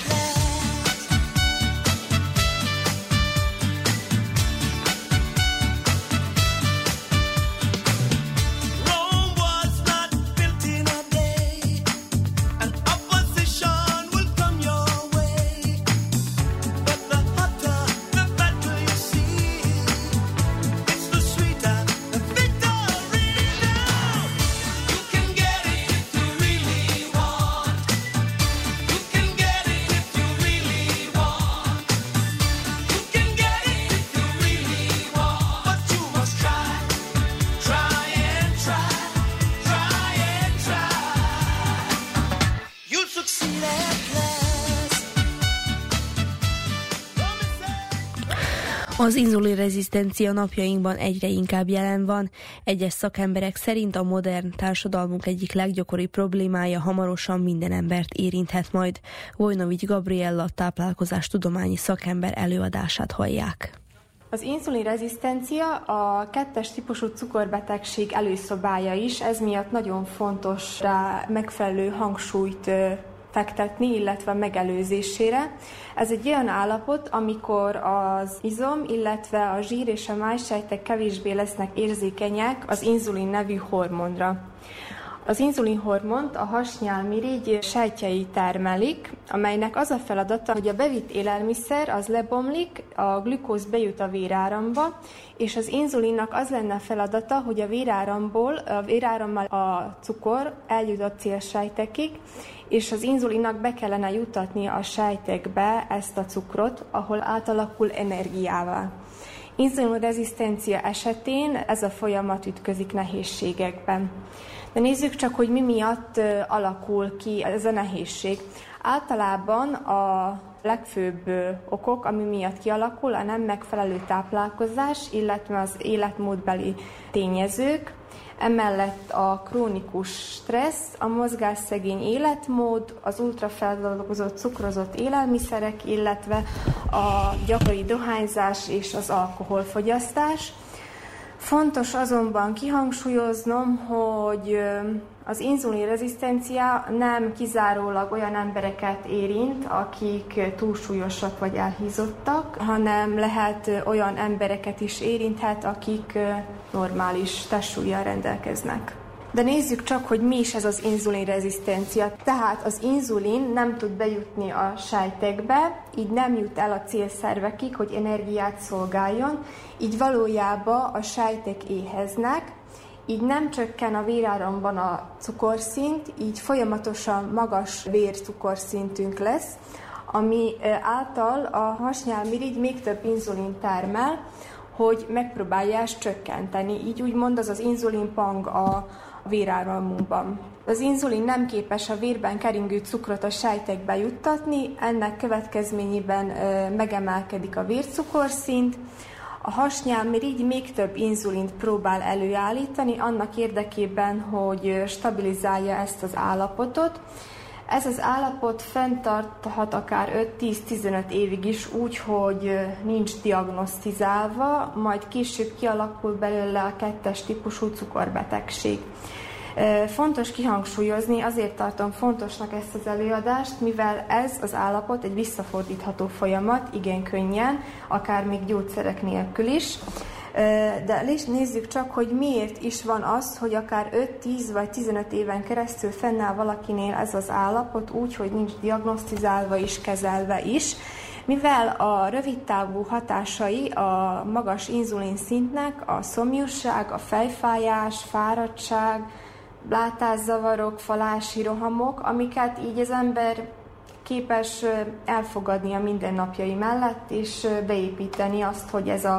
[SPEAKER 2] Az inzulinrezisztencia napjainkban egyre inkább jelen van. Egyes szakemberek szerint a modern társadalmunk egyik leggyakoribb problémája hamarosan minden embert érinthet majd. Vojnovics Gabriella táplálkozás tudományi szakember előadását hallják.
[SPEAKER 5] Az inzulinrezisztencia a kettes típusú cukorbetegség előszobája is, ez miatt nagyon fontos rá megfelelő hangsúlyt fektetni, illetve megelőzésére. Ez egy olyan állapot, amikor az izom, illetve a zsír és a májsejtek kevésbé lesznek érzékenyek az inzulin nevű hormonra. Az inzulinhormont a hasnyálmirigy sejtjei termelik, amelynek az a feladata, hogy a bevitt élelmiszer az lebomlik, a glükóz bejut a véráramba, és az inzulinnak az lenne a feladata, hogy a véráramból, a vérárammal a cukor eljut a célsejtekig, és az inzulinnak be kellene jutatni a sejtekbe ezt a cukrot, ahol átalakul energiával. Inzulinrezisztencia esetén ez a folyamat ütközik nehézségekben. De nézzük csak, hogy mi miatt alakul ki ez a nehézség. Általában a legfőbb okok, ami miatt kialakul, a nem megfelelő táplálkozás, illetve az életmódbeli tényezők, emellett a krónikus stressz, a mozgásszegény életmód, az ultrafeldolgozott cukrozott élelmiszerek, illetve a gyakori dohányzás és az alkoholfogyasztás. Fontos azonban kihangsúlyoznom, hogy az inzulinrezisztencia nem kizárólag olyan embereket érint, akik túlsúlyosak vagy elhízottak, hanem lehet olyan embereket is érinthet, akik normális testsúlyjal rendelkeznek. De nézzük csak, hogy mi is ez az inzulinrezisztencia. Tehát az inzulin nem tud bejutni a sejtekbe, így nem jut el a célszervekig, hogy energiát szolgáljon, így valójában a sejtek éheznek, így nem csökken a véráramban a cukorszint, így folyamatosan magas vércukorszintünk lesz, ami által a hasnyálmirigy még több inzulin termel, hogy megpróbálja ezt csökkenteni. Így úgymond az az inzulinpang a véráramunkban. Az inzulin nem képes a vérben keringő cukrot a sejtekbe juttatni, ennek következményében megemelkedik a vércukorszint, a hasnyálmirigy még több inzulint próbál előállítani annak érdekében, hogy stabilizálja ezt az állapotot. Ez az állapot fenntarthat akár 5-10-15 évig is úgy, hogy nincs diagnosztizálva, majd később kialakul belőle a kettes típusú cukorbetegség. Fontos kihangsúlyozni, azért tartom fontosnak ezt az előadást, mivel ez az állapot egy visszafordítható folyamat, igen könnyen, akár még gyógyszerek nélkül is. De nézzük csak, hogy miért is van az, hogy akár 5-10 vagy 15 éven keresztül fennáll valakinél ez az állapot úgy, hogy nincs diagnosztizálva is, kezelve is, mivel a rövidtávú hatásai a magas inzulin szintnek a szomjúság, a fejfájás, fáradtság, látászavarok, falási rohamok, amiket így az ember képes elfogadni a mindennapjai mellett, és beépíteni azt, hogy ez a,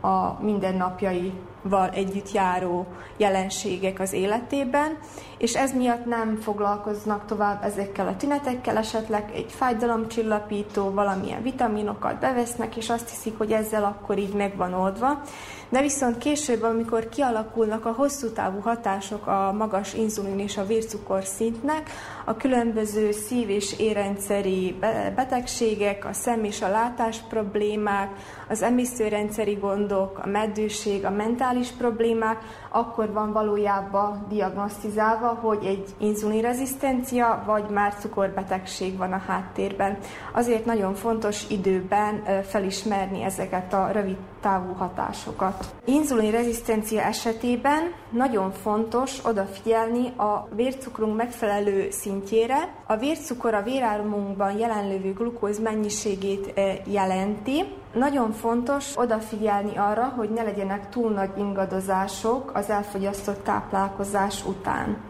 [SPEAKER 5] a mindennapjaival együtt járó jelenségek az életében, és ez miatt nem foglalkoznak tovább ezekkel a tünetekkel, esetleg egy fájdalomcsillapító, valamilyen vitaminokat bevesznek, és azt hiszik, hogy ezzel akkor így meg van oldva. De viszont később, amikor kialakulnak a hosszú távú hatások a magas inzulin és a vércukor szintnek, a különböző szív- és érrendszeri betegségek, a szem- és a látás problémák, az emésztőrendszeri gondok, a meddőség, a mentális problémák, akkor van valójában diagnosztizálva, hogy egy inzulinrezisztencia vagy már cukorbetegség van a háttérben. Azért nagyon fontos időben felismerni ezeket a rövid távú hatásokat. Inzulinrezisztencia esetében nagyon fontos odafigyelni a vércukrunk megfelelő szintjére. A vércukor a véráramunkban jelenlévő glukóz mennyiségét jelenti, nagyon fontos odafigyelni arra, hogy ne legyenek túl nagy ingadozások az elfogyasztott táplálkozás után.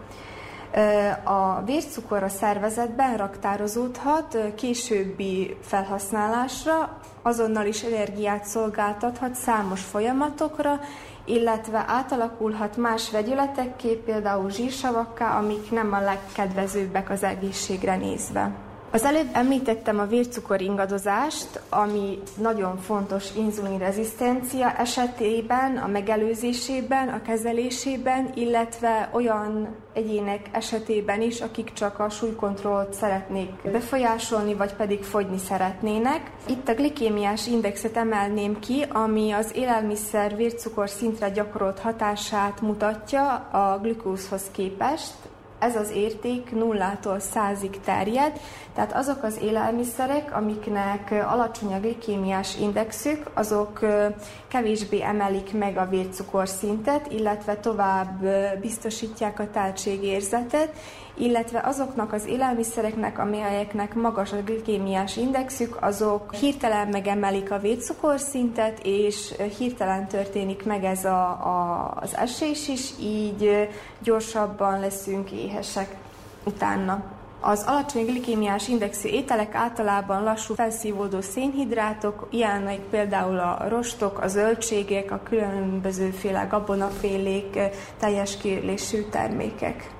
[SPEAKER 5] A vércukor a szervezetben raktározódhat későbbi felhasználásra, azonnal is energiát szolgáltathat számos folyamatokra, illetve átalakulhat más vegyületekké, például zsírsavakká, amik nem a legkedvezőbbek az egészségre nézve. Az előbb említettem a vércukor ingadozást, ami nagyon fontos inzulinrezisztencia esetében, a megelőzésében, a kezelésében, illetve olyan egyének esetében is, akik csak a súlykontrollt szeretnék befolyásolni, vagy pedig fogyni szeretnének. Itt a glikémiás indexet emelném ki, ami az élelmiszer vércukor szintre gyakorolt hatását mutatja a glükózhoz képest, ez az érték nullától százig terjed, tehát azok az élelmiszerek, amiknek alacsony a glikémiás indexük, azok kevésbé emelik meg a vércukorszintet, illetve tovább biztosítják a teltségérzetet, illetve azoknak az élelmiszereknek, amelyeknek magas a glikémiás indexük, azok hirtelen megemelik a vércukorszintet, és hirtelen történik meg ez a, a, az esés is, így gyorsabban leszünk éhesek utána. Az alacsony glikémiás indexű ételek általában lassú felszívódó szénhidrátok, ilyenek például a rostok, a zöldségek, a különbözőféle gabonafélék, teljes kérlésű termékek.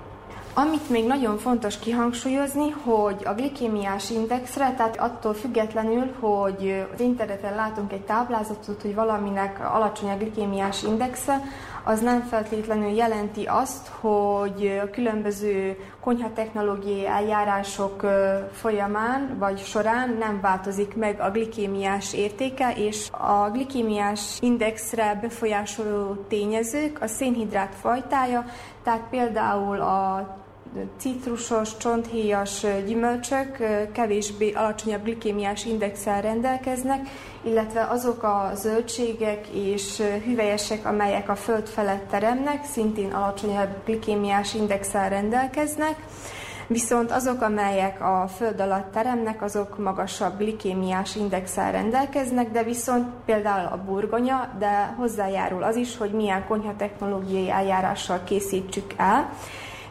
[SPEAKER 5] Amit még nagyon fontos kihangsúlyozni, hogy a glikémiás indexre, tehát attól függetlenül, hogy az interneten látunk egy táblázatot, hogy valaminek alacsony a glikémiás indexe, az nem feltétlenül jelenti azt, hogy a különböző konyhatechnológiai eljárások folyamán vagy során nem változik meg a glikémiás értéke, és a glikémiás indexre befolyásoló tényezők a szénhidrát fajtája, tehát például a citrusos, csonthéjas gyümölcsök kevésbé alacsonyabb glikémiás indexel rendelkeznek, illetve azok a zöldségek és hüvelyesek, amelyek a föld felett teremnek, szintén alacsonyabb glikémiás indexel rendelkeznek, viszont azok, amelyek a föld alatt teremnek, azok magasabb glikémiás indexel rendelkeznek, de viszont például a burgonya, de hozzájárul az is, hogy milyen konyhatechnológiai eljárással készítsük el,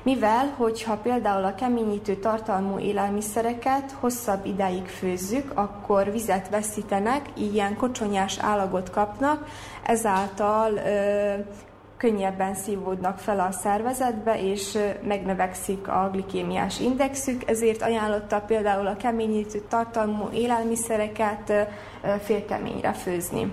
[SPEAKER 5] mivel, hogyha például a keményítő tartalmú élelmiszereket hosszabb ideig főzzük, akkor vizet veszítenek, ilyen kocsonyás állagot kapnak, ezáltal ö, könnyebben szívódnak fel a szervezetbe, és megnövekszik a glikémiás indexük, ezért ajánlotta például a keményítő tartalmú élelmiszereket félkeményre főzni.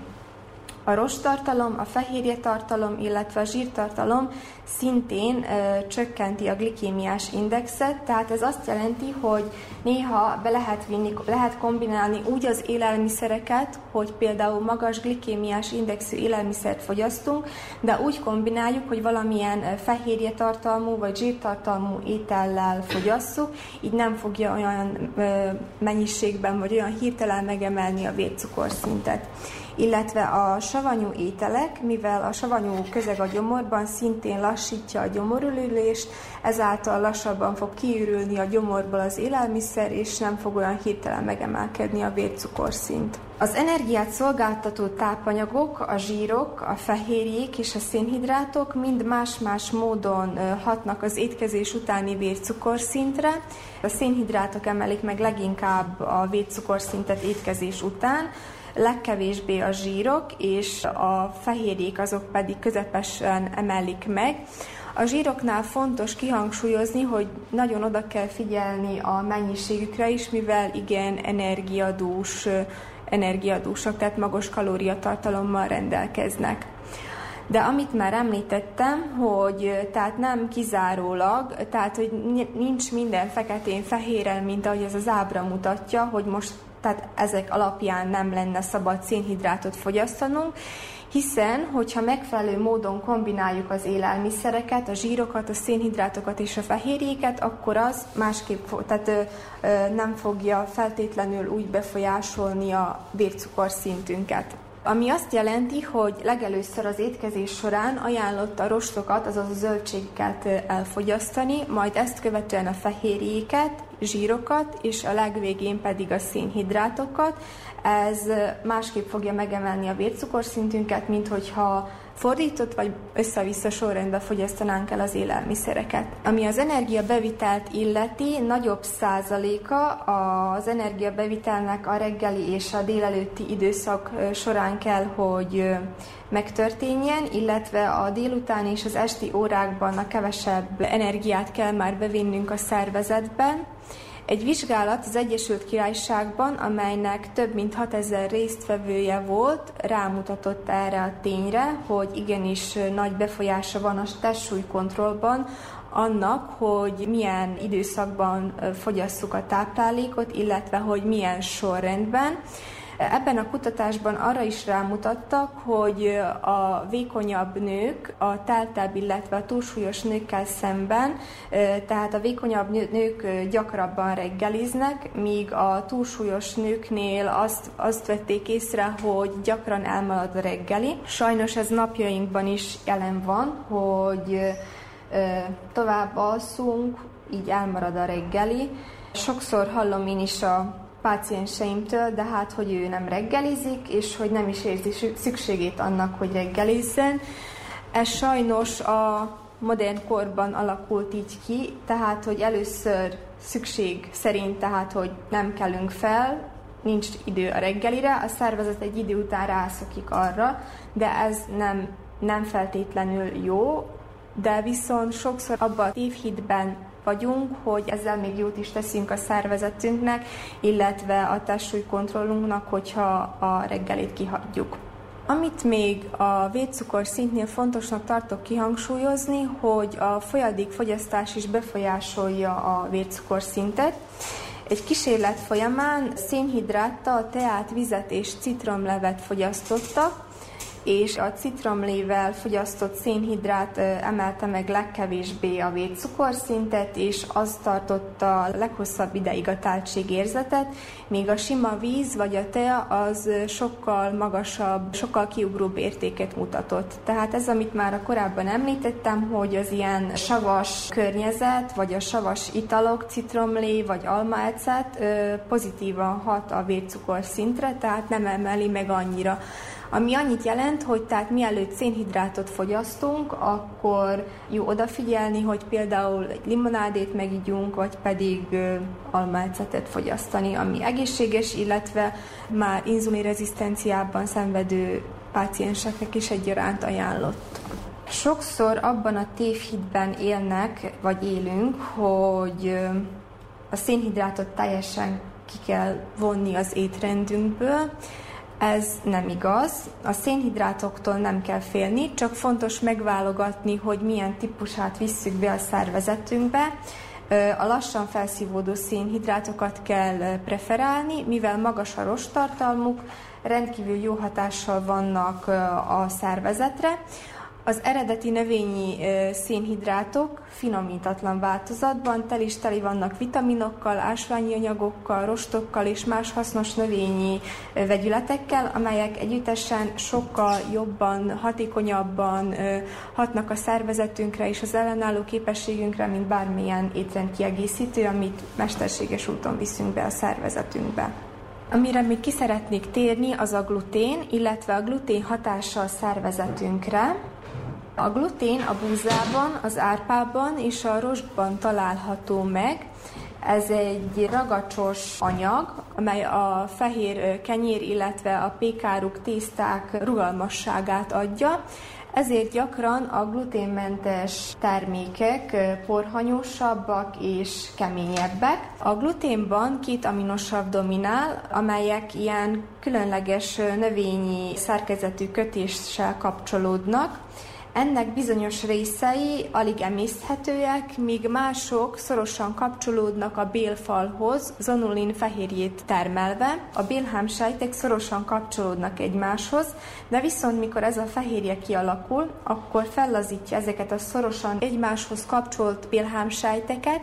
[SPEAKER 5] A rostartalom, a fehérje tartalom, illetve a zsírtartalom szintén ö, csökkenti a glikémiás indexet, tehát ez azt jelenti, hogy néha be lehet vinni, lehet kombinálni úgy az élelmiszereket, hogy például magas glikémiás indexű élelmiszert fogyasztunk, de úgy kombináljuk, hogy valamilyen fehérje tartalmú vagy zsírtartalmú étellel fogyasszuk, így nem fogja olyan ö, mennyiségben vagy olyan hirtelen megemelni a vércukorszintet illetve a savanyú ételek, mivel a savanyú közeg a gyomorban szintén lassítja a gyomorülülést, ezáltal lassabban fog kiürülni a gyomorból az élelmiszer, és nem fog olyan hirtelen megemelkedni a vércukorszint. Az energiát szolgáltató tápanyagok, a zsírok, a fehérjék és a szénhidrátok mind más-más módon hatnak az étkezés utáni vércukorszintre. A szénhidrátok emelik meg leginkább a vércukorszintet étkezés után, legkevésbé a zsírok, és a fehérjék azok pedig közepesen emelik meg. A zsíroknál fontos kihangsúlyozni, hogy nagyon oda kell figyelni a mennyiségükre is, mivel igen energiadús, energiadúsak, tehát magas kalóriatartalommal rendelkeznek. De amit már említettem, hogy tehát nem kizárólag, tehát hogy nincs minden feketén-fehéren, mint ahogy ez az ábra mutatja, hogy most tehát ezek alapján nem lenne szabad szénhidrátot fogyasztanunk, hiszen, hogyha megfelelő módon kombináljuk az élelmiszereket, a zsírokat, a szénhidrátokat és a fehérjéket, akkor az másképp, tehát ö, ö, nem fogja feltétlenül úgy befolyásolni a vércukorszintünket ami azt jelenti, hogy legelőször az étkezés során ajánlott a rostokat, azaz a zöldségeket elfogyasztani, majd ezt követően a fehérjéket, zsírokat, és a legvégén pedig a szénhidrátokat. Ez másképp fogja megemelni a vércukorszintünket, mint hogyha fordított vagy össze-vissza sorrendben fogyasztanánk el az élelmiszereket. Ami az energiabevitelt illeti, nagyobb százaléka az energiabevitelnek a reggeli és a délelőtti időszak során kell, hogy megtörténjen, illetve a délután és az esti órákban a kevesebb energiát kell már bevinnünk a szervezetben, Egy vizsgálat az Egyesült Királyságban, amelynek több mint 6000 résztvevője volt, rámutatott erre a tényre, hogy igenis nagy befolyása van a testsúlykontrollban annak, hogy milyen időszakban fogyasszuk a táplálékot, illetve hogy milyen sorrendben. Ebben a kutatásban arra is rámutattak, hogy a vékonyabb nők a teltebb, illetve a túlsúlyos nőkkel szemben, tehát a vékonyabb nők gyakrabban reggeliznek, míg a túlsúlyos nőknél azt, azt vették észre, hogy gyakran elmarad a reggeli. Sajnos ez napjainkban is jelen van, hogy tovább alszunk, így elmarad a reggeli. Sokszor hallom én is a pácienseimtől, de hát, hogy ő nem reggelizik, és hogy nem is érzi szükségét annak, hogy reggelizzen. Ez sajnos a modern korban alakult így ki, tehát, hogy először szükség szerint, tehát, hogy nem kelünk fel, nincs idő a reggelire, a szervezet egy idő után rászokik arra, de ez nem, nem feltétlenül jó, de viszont sokszor abban a tévhitben vagyunk, hogy ezzel még jót is teszünk a szervezetünknek, illetve a testsúlykontrollunknak, hogyha a reggelit kihagyjuk. Amit még a védcukor szintnél fontosnak tartok kihangsúlyozni, hogy a folyadékfogyasztás is befolyásolja a vércukor szintet. Egy kísérlet folyamán szénhidráttal, teát, vizet és citromlevet fogyasztottak, és a citromlével fogyasztott szénhidrát emelte meg legkevésbé a védcukorszintet, és az tartotta leghosszabb ideig a táltségérzetet, míg a sima víz vagy a tea az sokkal magasabb, sokkal kiugróbb értéket mutatott. Tehát ez, amit már a korábban említettem, hogy az ilyen savas környezet, vagy a savas italok, citromlé vagy almaecet pozitívan hat a vércukorszintre, tehát nem emeli meg annyira. Ami annyit jelent, hogy tehát mielőtt szénhidrátot fogyasztunk, akkor jó odafigyelni, hogy például egy limonádét megigyunk, vagy pedig almálcetet fogyasztani, ami egészséges, illetve már inzulinrezisztenciában szenvedő pácienseknek is egyaránt ajánlott. Sokszor abban a tévhitben élnek, vagy élünk, hogy a szénhidrátot teljesen ki kell vonni az étrendünkből, ez nem igaz. A szénhidrátoktól nem kell félni, csak fontos megválogatni, hogy milyen típusát visszük be a szervezetünkbe. A lassan felszívódó szénhidrátokat kell preferálni, mivel magas a rostartalmuk, rendkívül jó hatással vannak a szervezetre. Az eredeti növényi szénhidrátok finomítatlan változatban tel is teli vannak vitaminokkal, ásványi anyagokkal, rostokkal és más hasznos növényi vegyületekkel, amelyek együttesen sokkal jobban, hatékonyabban hatnak a szervezetünkre és az ellenálló képességünkre, mint bármilyen étrendkiegészítő, amit mesterséges úton viszünk be a szervezetünkbe. Amire még ki szeretnék térni, az a glutén, illetve a glutén hatása a szervezetünkre. A glutén a búzában, az árpában és a rostban található meg. Ez egy ragacsos anyag, amely a fehér kenyér, illetve a pékáruk, tészták rugalmasságát adja. Ezért gyakran a gluténmentes termékek porhanyosabbak és keményebbek. A gluténban két aminosav dominál, amelyek ilyen különleges növényi szerkezetű kötéssel kapcsolódnak. Ennek bizonyos részei alig emészthetőek, míg mások szorosan kapcsolódnak a bélfalhoz, zonulin fehérjét termelve. A bélhámsejtek szorosan kapcsolódnak egymáshoz, de viszont mikor ez a fehérje kialakul, akkor fellazítja ezeket a szorosan egymáshoz kapcsolt bélhámsejteket,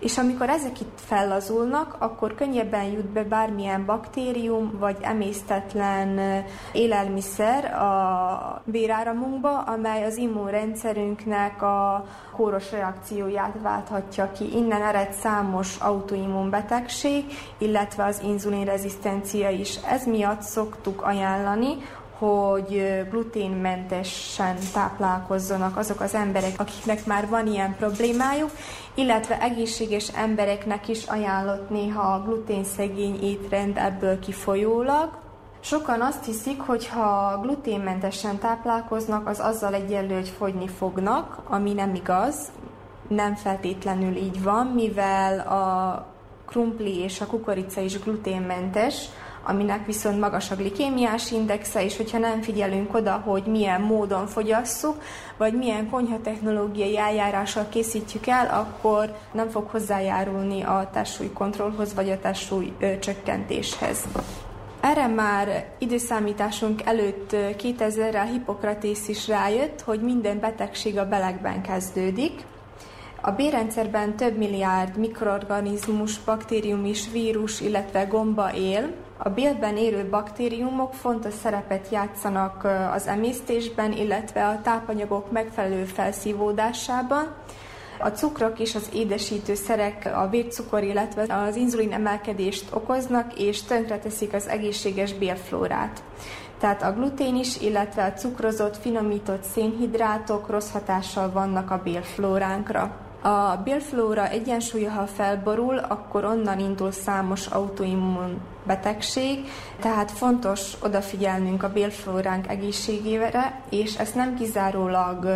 [SPEAKER 5] és amikor ezek itt fellazulnak, akkor könnyebben jut be bármilyen baktérium vagy emésztetlen élelmiszer a véráramunkba, amely az immunrendszerünknek a kóros reakcióját válthatja ki. Innen ered számos autoimmunbetegség, illetve az inzulinrezisztencia is. Ez miatt szoktuk ajánlani, hogy gluténmentesen táplálkozzanak azok az emberek, akiknek már van ilyen problémájuk, illetve egészséges embereknek is ajánlott néha a gluténszegény étrend ebből kifolyólag. Sokan azt hiszik, hogy ha gluténmentesen táplálkoznak, az azzal egyenlő, hogy fogyni fognak, ami nem igaz, nem feltétlenül így van, mivel a krumpli és a kukorica is gluténmentes, aminek viszont magas a glikémiás indexe, és hogyha nem figyelünk oda, hogy milyen módon fogyasszuk, vagy milyen konyhatechnológiai eljárással készítjük el, akkor nem fog hozzájárulni a testsúlykontrollhoz, vagy a testsúly csökkentéshez. Erre már időszámításunk előtt 2000-rel Hippokratész is rájött, hogy minden betegség a belegben kezdődik. A bérrendszerben több milliárd mikroorganizmus, baktérium és vírus, illetve gomba él. A bélben élő baktériumok fontos szerepet játszanak az emésztésben, illetve a tápanyagok megfelelő felszívódásában. A cukrok és az édesítőszerek a vércukor, illetve az inzulin emelkedést okoznak, és tönkreteszik az egészséges bélflórát. Tehát a glutén is, illetve a cukrozott, finomított szénhidrátok rossz hatással vannak a bélflóránkra. A bélflóra egyensúlya, ha felborul, akkor onnan indul számos autoimmun betegség, tehát fontos odafigyelnünk a bélflóránk egészségére, és ezt nem kizárólag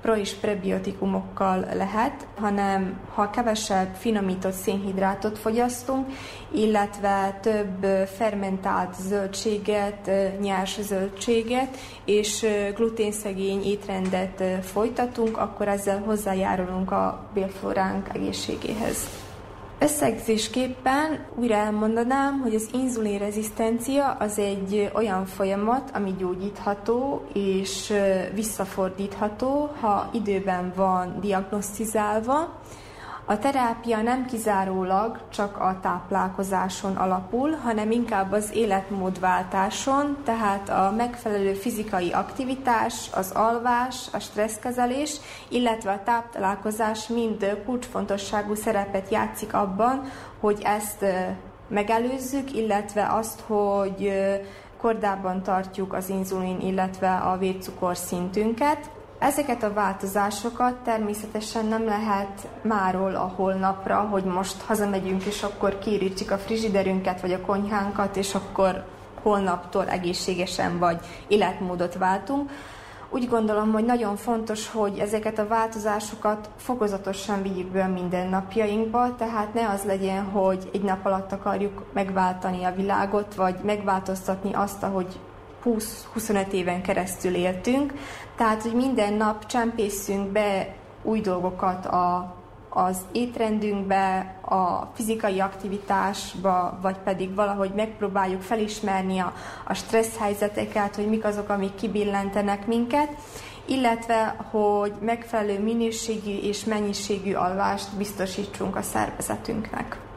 [SPEAKER 5] pro- és prebiotikumokkal lehet, hanem ha kevesebb finomított szénhidrátot fogyasztunk, illetve több fermentált zöldséget, nyers zöldséget és gluténszegény étrendet folytatunk, akkor ezzel hozzájárulunk a bélflóránk egészségéhez. Összegzésképpen újra elmondanám, hogy az inzulinrezisztencia az egy olyan folyamat, ami gyógyítható és visszafordítható, ha időben van diagnosztizálva, a terápia nem kizárólag csak a táplálkozáson alapul, hanem inkább az életmódváltáson, tehát a megfelelő fizikai aktivitás, az alvás, a stresszkezelés, illetve a táplálkozás mind kulcsfontosságú szerepet játszik abban, hogy ezt megelőzzük, illetve azt, hogy kordában tartjuk az inzulin, illetve a vércukor szintünket. Ezeket a változásokat természetesen nem lehet máról a holnapra, hogy most hazamegyünk, és akkor kiírítjuk a frigiderünket, vagy a konyhánkat, és akkor holnaptól egészségesen vagy életmódot váltunk. Úgy gondolom, hogy nagyon fontos, hogy ezeket a változásokat fokozatosan vigyük be a mindennapjainkba, tehát ne az legyen, hogy egy nap alatt akarjuk megváltani a világot, vagy megváltoztatni azt, ahogy 20-25 éven keresztül éltünk, tehát, hogy minden nap csempészünk be új dolgokat a, az étrendünkbe, a fizikai aktivitásba, vagy pedig valahogy megpróbáljuk felismerni a, a stressz helyzeteket, hogy mik azok, amik kibillentenek minket, illetve hogy megfelelő minőségű és mennyiségű alvást biztosítsunk a szervezetünknek.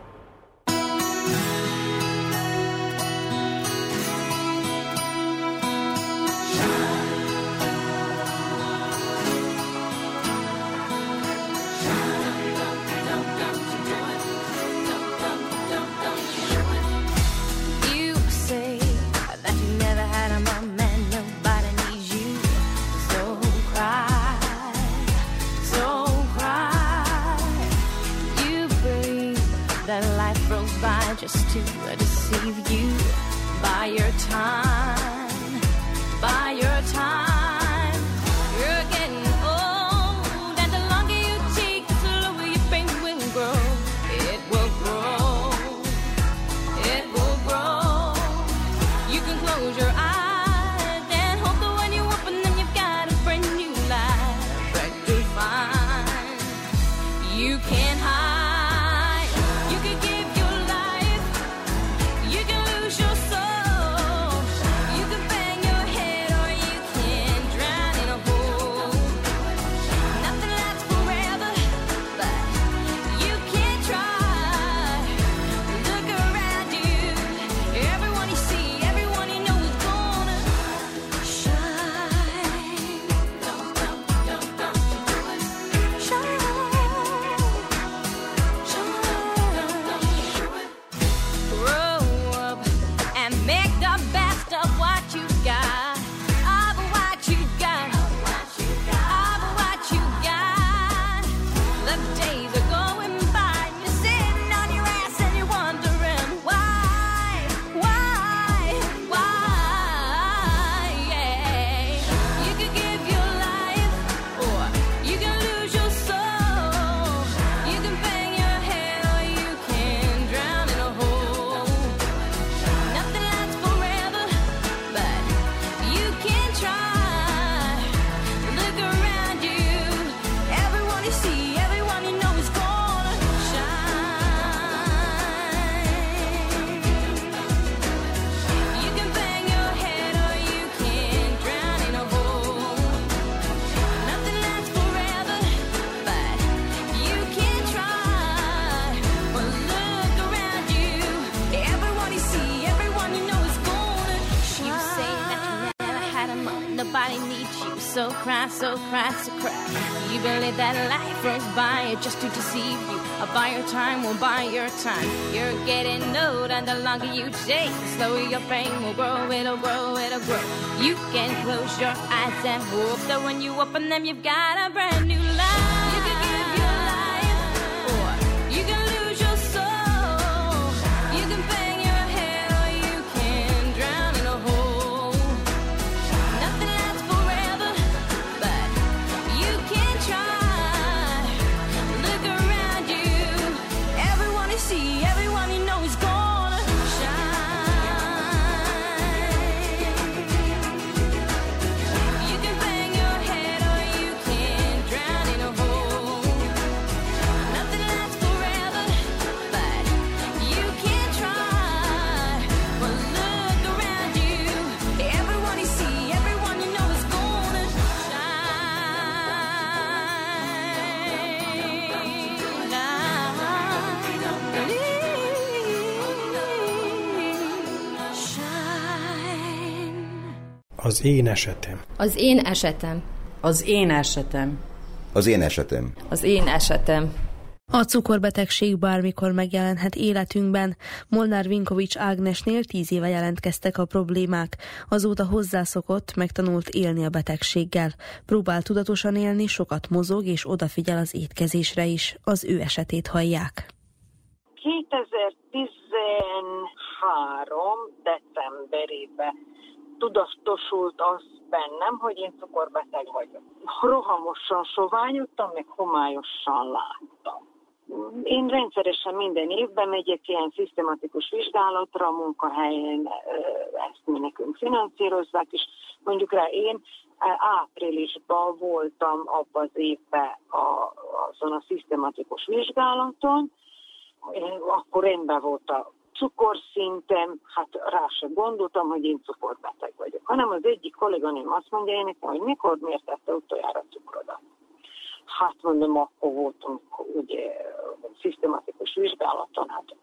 [SPEAKER 6] Just to deceive you. I'll buy your time, will buy your time. You're getting old, and the longer you stay, the slower your pain will grow. It'll grow, it'll grow. You can close your eyes and hope that when you open them, you've got a brand new
[SPEAKER 7] Az én esetem.
[SPEAKER 8] Az én esetem.
[SPEAKER 9] Az én esetem.
[SPEAKER 10] Az én esetem.
[SPEAKER 8] Az én esetem.
[SPEAKER 2] A cukorbetegség bármikor megjelenhet életünkben. Molnár Vinkovics Ágnesnél tíz éve jelentkeztek a problémák. Azóta hozzászokott, megtanult élni a betegséggel. Próbál tudatosan élni, sokat mozog és odafigyel az étkezésre is. Az ő esetét hallják.
[SPEAKER 11] 2013. decemberében tudatosult az bennem, hogy én cukorbeteg vagyok. Rohamosan soványodtam, meg homályosan láttam. Én rendszeresen minden évben megyek ilyen szisztematikus vizsgálatra, a munkahelyen ezt mi nekünk finanszírozzák, és mondjuk rá én áprilisban voltam abban az évben a, azon a szisztematikus vizsgálaton, én, akkor rendben volt a cukorszintem, hát rá sem gondoltam, hogy én cukorbeteg vagyok. Hanem az egyik kolléganőm azt mondja én nekem, hogy mikor miért tette utoljára cukrodat. Hát mondom, akkor voltunk ugye szisztematikus vizsgálaton, hát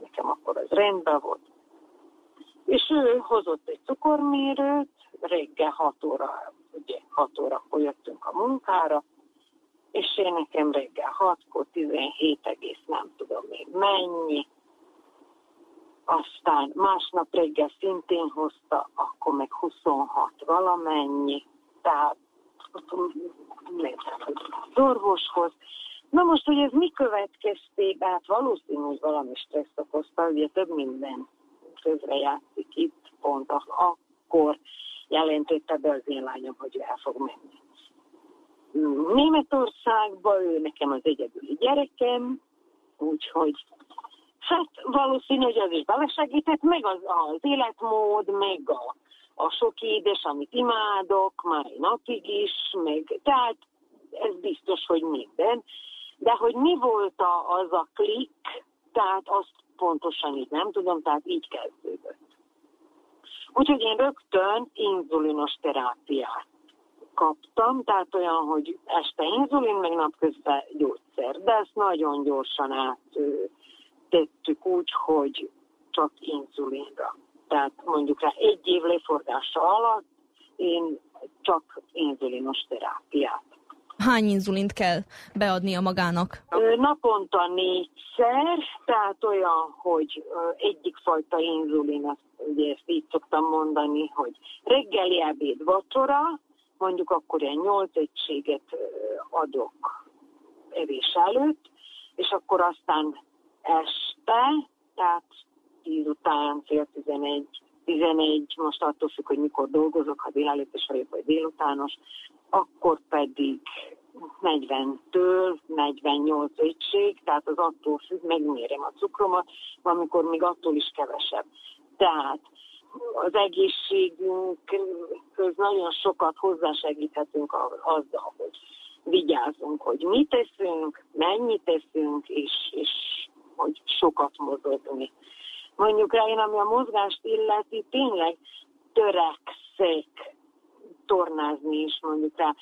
[SPEAKER 11] nekem akkor az rendben volt. És ő hozott egy cukormérőt, reggel 6 óra, ugye 6 órakor jöttünk a munkára, és én nekem reggel 6-kor 17 egész nem tudom még mennyi. Aztán másnap reggel szintén hozta, akkor meg 26 valamennyi. Tehát az orvoshoz. Na most, hogy ez mi következtében, hát valószínű, hogy valami stressz okozta, ugye több minden közre játszik itt, pont akkor jelentette be az én lányom, hogy ő el fog menni. Németországba, ő nekem az egyedüli gyerekem, úgyhogy hát valószínű, hogy az is belesegített, meg az, az életmód, meg a, a sok édes, amit imádok, már napig is, meg tehát ez biztos, hogy minden. De hogy mi volt a, az a klik, tehát azt pontosan így nem tudom, tehát így kezdődött. Úgyhogy én rögtön inzulinos terápiát kaptam, tehát olyan, hogy este inzulin, meg napközben gyógyszer. De ezt nagyon gyorsan áttettük úgy, hogy csak inzulinra. Tehát mondjuk rá egy év leforgása alatt én csak inzulinos terápiát.
[SPEAKER 12] Hány inzulint kell beadnia magának?
[SPEAKER 11] Naponta négyszer, tehát olyan, hogy egyik fajta inzulin, azt, ugye ezt így szoktam mondani, hogy reggeli, ebéd, vacsora, mondjuk akkor ilyen nyolc egységet adok evés előtt, és akkor aztán este, tehát 10 után, fél 11, 11, most attól függ, hogy mikor dolgozok, ha délelőttes vagyok, vagy délutános, akkor pedig 40-től 48 egység, tehát az attól függ, megmérem a cukromat, amikor még attól is kevesebb. Tehát az egészségünkhöz nagyon sokat hozzásegíthetünk azzal, hogy vigyázunk, hogy mit teszünk, mennyit teszünk, és, és hogy sokat mozogni. Mondjuk rá én, ami a mozgást illeti, tényleg törekszek tornázni is, mondjuk rá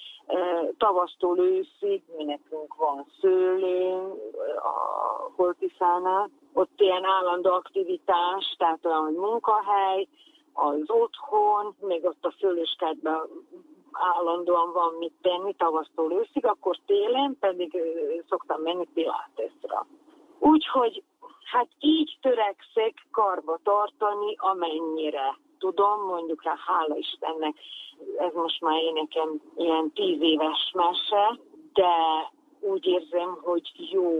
[SPEAKER 11] tavasztól őszig, mi nekünk van szőlőn a Holtiszánál, ott ilyen állandó aktivitás, tehát olyan, hogy munkahely, az otthon, még ott a fölöskádban állandóan van mit tenni tavasztól őszig, akkor télen pedig szoktam menni piláteszra. Úgyhogy hát így törekszek karba tartani, amennyire tudom, mondjuk rá hála Istennek, ez most már én nekem ilyen tíz éves mese, de úgy érzem, hogy jó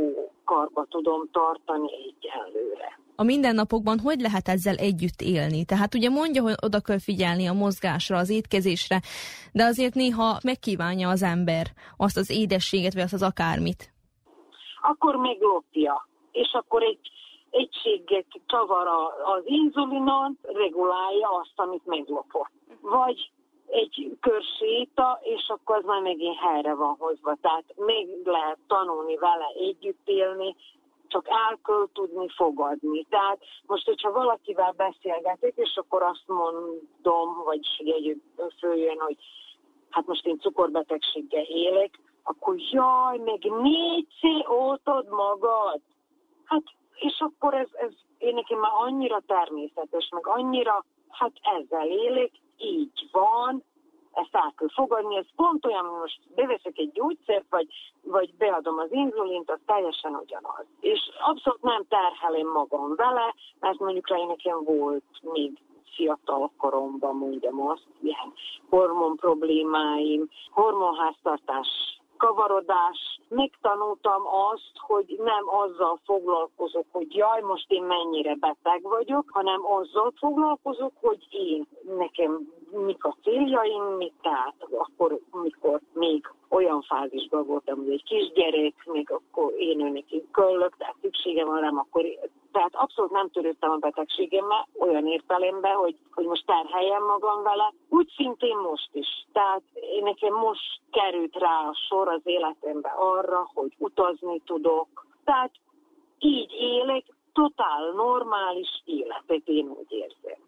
[SPEAKER 11] karba tudom tartani egyelőre.
[SPEAKER 12] A mindennapokban hogy lehet ezzel együtt élni? Tehát ugye mondja, hogy oda kell figyelni a mozgásra, az étkezésre, de azért néha megkívánja az ember azt az édességet, vagy azt az akármit.
[SPEAKER 11] Akkor még lopja, és akkor egy egységet csavar az inzulinon, regulálja azt, amit meglopott. Vagy egy kör séta, és akkor az már megint helyre van hozva. Tehát még lehet tanulni vele, együtt élni, csak el kell tudni fogadni. Tehát most, hogyha valakivel beszélgetek, és akkor azt mondom, vagy egy följön, hogy hát most én cukorbetegséggel élek, akkor jaj, meg négyszer oltod magad. Hát, és akkor ez, ez én nekem már annyira természetes, meg annyira, hát ezzel élek, így van, ezt el kell fogadni, ez pont olyan, hogy most beveszek egy gyógyszert, vagy, vagy beadom az inzulint, az teljesen ugyanaz. És abszolút nem terhelem magam vele, mert mondjuk rá nekem volt még fiatal koromban, mondjam azt, ilyen hormon problémáim, hormonháztartás kavarodás. Megtanultam azt, hogy nem azzal foglalkozok, hogy jaj, most én mennyire beteg vagyok, hanem azzal foglalkozok, hogy én, nekem mik a céljaim, mit tehát akkor, mikor még olyan fázisban voltam, hogy egy kisgyerek, még akkor én neki köllök, tehát szüksége van rám, akkor tehát abszolút nem törődtem a betegségemmel olyan értelemben, hogy, hogy most terheljem magam vele. Úgy szintén most is. Tehát én nekem most került rá a sor az életembe arra, hogy utazni tudok. Tehát így élek, totál normális életet én úgy érzem.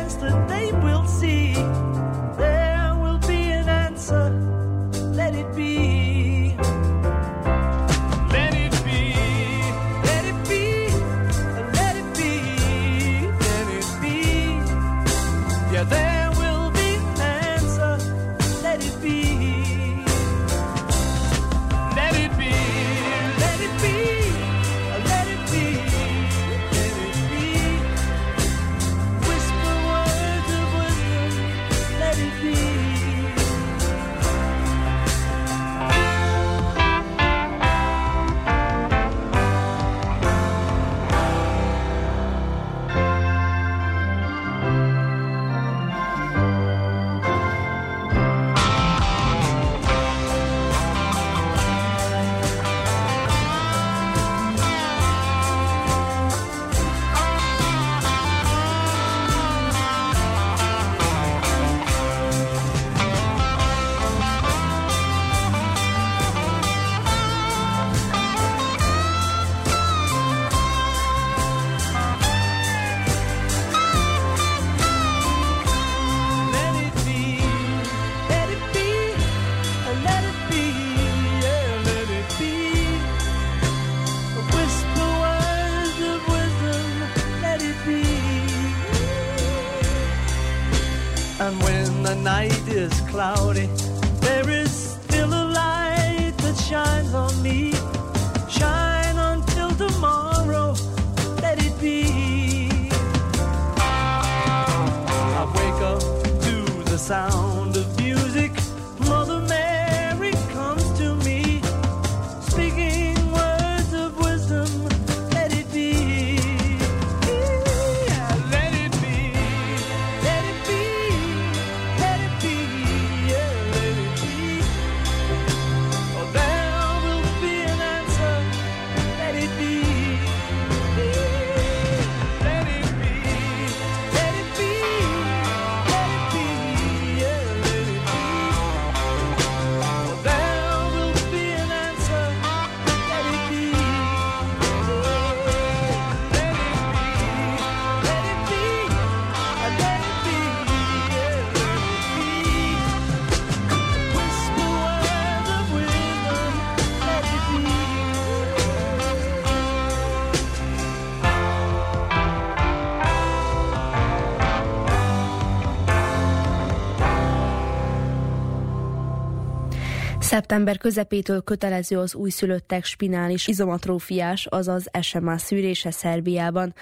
[SPEAKER 2] Szeptember közepétől kötelező az újszülöttek spinális izomatrófiás, azaz SMA szűrése Szerbiában.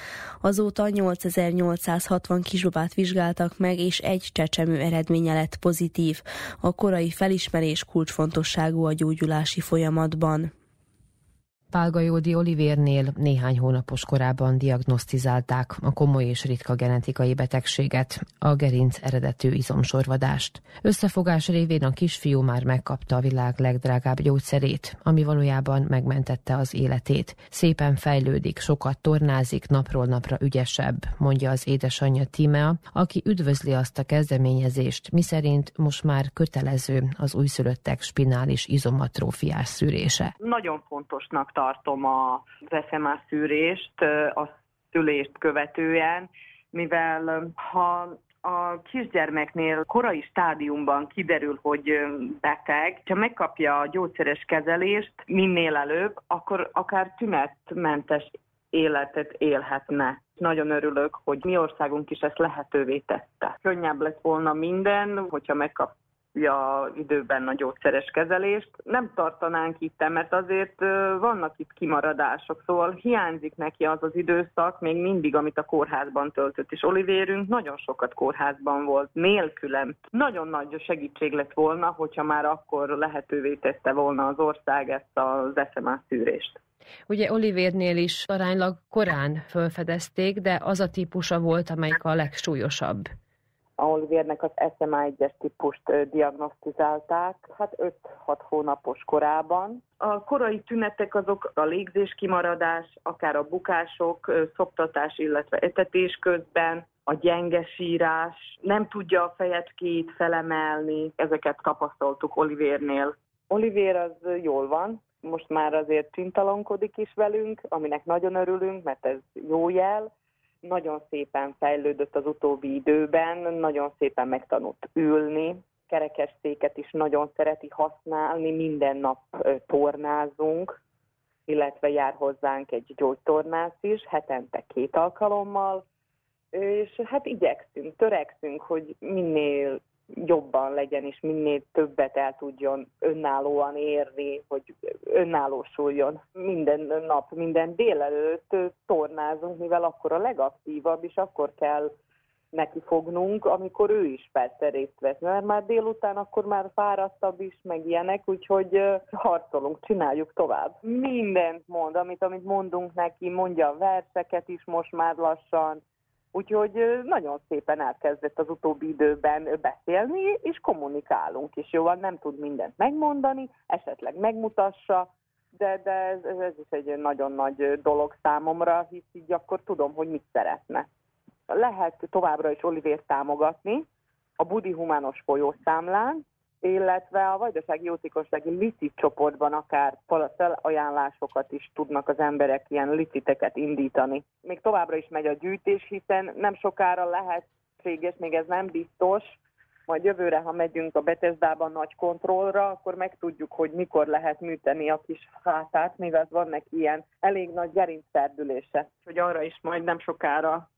[SPEAKER 2] Azóta 8860 kisbabát vizsgáltak meg, és egy csecsemő eredménye lett pozitív. A korai felismerés kulcsfontosságú a gyógyulási folyamatban.
[SPEAKER 10] Pálga Jódi Olivérnél néhány hónapos korában diagnosztizálták a komoly és ritka genetikai betegséget, a gerinc eredetű izomsorvadást. Összefogás révén a kisfiú már megkapta a világ legdrágább gyógyszerét, ami valójában megmentette az életét. Szépen fejlődik, sokat tornázik, napról napra ügyesebb, mondja az édesanyja Tímea, aki üdvözli azt a kezdeményezést, miszerint most már kötelező az újszülöttek spinális izomatrófiás szűrése.
[SPEAKER 13] Nagyon fontosnak tartom az SMA szűrést a szülést követően, mivel ha a kisgyermeknél korai stádiumban kiderül, hogy beteg, ha megkapja a gyógyszeres kezelést minél előbb, akkor akár tünetmentes életet élhetne. Nagyon örülök, hogy mi országunk is ezt lehetővé tette. Könnyebb lett volna minden, hogyha megkap ja, időben a gyógyszeres kezelést. Nem tartanánk itt, mert azért vannak itt kimaradások, szóval hiányzik neki az az időszak még mindig, amit a kórházban töltött, és Olivérünk nagyon sokat kórházban volt, nélkülem. Nagyon nagy segítség lett volna, hogyha már akkor lehetővé tette volna az ország ezt az SMA szűrést.
[SPEAKER 10] Ugye Olivérnél is aránylag korán felfedezték, de az a típusa volt, amelyik a legsúlyosabb
[SPEAKER 13] a Olivérnek az SMA1-es típust diagnosztizálták, hát 5-6 hónapos korában. A korai tünetek azok a légzés kimaradás, akár a bukások, szoptatás, illetve etetés közben, a gyenge sírás, nem tudja a fejetkét felemelni, ezeket tapasztaltuk Olivérnél. Olivér az jól van, most már azért csintalonkodik is velünk, aminek nagyon örülünk, mert ez jó jel, nagyon szépen fejlődött az utóbbi időben, nagyon szépen megtanult ülni, kerekesszéket is nagyon szereti használni, minden nap tornázunk, illetve jár hozzánk egy gyógytornász is, hetente két alkalommal, és hát igyekszünk, törekszünk, hogy minél jobban legyen, és minél többet el tudjon önállóan érni, hogy önállósuljon. Minden nap, minden délelőtt tornázunk, mivel akkor a legaktívabb, és akkor kell neki fognunk, amikor ő is persze részt vesz, mert már délután akkor már fáradtabb is, meg ilyenek, úgyhogy harcolunk, csináljuk tovább. Mindent mond, amit, amit mondunk neki, mondja a verseket is most már lassan, Úgyhogy nagyon szépen elkezdett az utóbbi időben beszélni, és kommunikálunk is. Jó, nem tud mindent megmondani, esetleg megmutassa, de, de ez, ez is egy nagyon nagy dolog számomra, hisz így akkor tudom, hogy mit szeretne. Lehet továbbra is Olivért támogatni a Budi Humános folyószámlán, illetve a Vajdasági Jótékonysági licit csoportban akár felajánlásokat is tudnak az emberek ilyen liciteket indítani. Még továbbra is megy a gyűjtés, hiszen nem sokára lehetséges, még ez nem biztos, majd jövőre, ha megyünk a Betesdában nagy kontrollra, akkor megtudjuk, hogy mikor lehet műteni a kis hátát, mivel van neki ilyen elég nagy gerincszerdülése. Hogy arra is majd nem sokára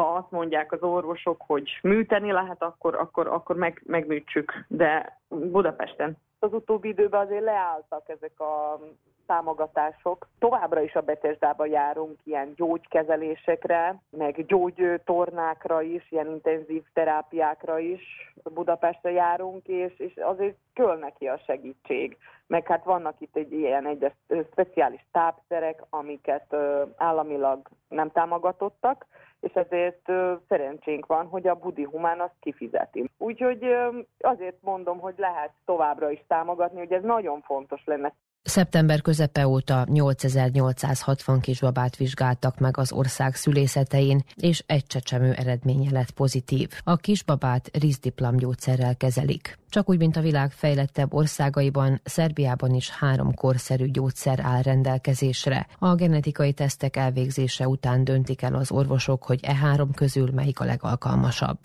[SPEAKER 13] ha azt mondják az orvosok, hogy műteni lehet, akkor, akkor, akkor meg, megműtsük, de Budapesten. Az utóbbi időben azért leálltak ezek a támogatások. Továbbra is a Betesdába járunk ilyen gyógykezelésekre, meg gyógytornákra is, ilyen intenzív terápiákra is Budapestre járunk, és, és azért köl neki a segítség. Meg hát vannak itt egy ilyen egy speciális tápszerek, amiket államilag nem támogatottak, és ezért szerencsénk van, hogy a Budi Humán azt kifizeti. Úgyhogy azért mondom, hogy lehet továbbra is támogatni, hogy ez nagyon fontos lenne.
[SPEAKER 10] Szeptember közepe óta 8860 kisbabát vizsgáltak meg az ország szülészetein, és egy csecsemő eredménye lett pozitív. A kisbabát rizdiplomgyógyszerrel kezelik. Csak úgy, mint a világ fejlettebb országaiban, Szerbiában is három korszerű gyógyszer áll rendelkezésre. A genetikai tesztek elvégzése után döntik el az orvosok, hogy e három közül melyik a legalkalmasabb.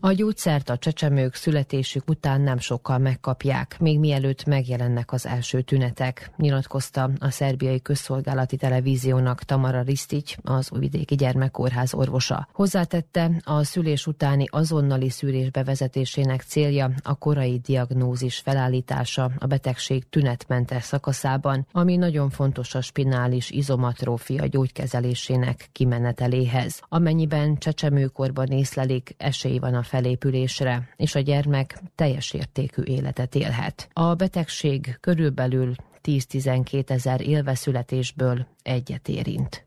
[SPEAKER 10] A gyógyszert a csecsemők születésük után nem sokkal megkapják, még mielőtt megjelennek az első tünetek, nyilatkozta a szerbiai közszolgálati televíziónak Tamara Ristics, az Újvidéki Gyermekkórház orvosa. Hozzátette, a szülés utáni azonnali szűrés bevezetésének célja a korai diagnózis felállítása a betegség tünetmentes szakaszában, ami nagyon fontos a spinális izomatrófia gyógykezelésének kimeneteléhez. Amennyiben csecsemőkorban észlelik, esély van a felépülésre, és a gyermek teljes értékű életet élhet. A betegség körülbelül 10-12 ezer élveszületésből egyet érint.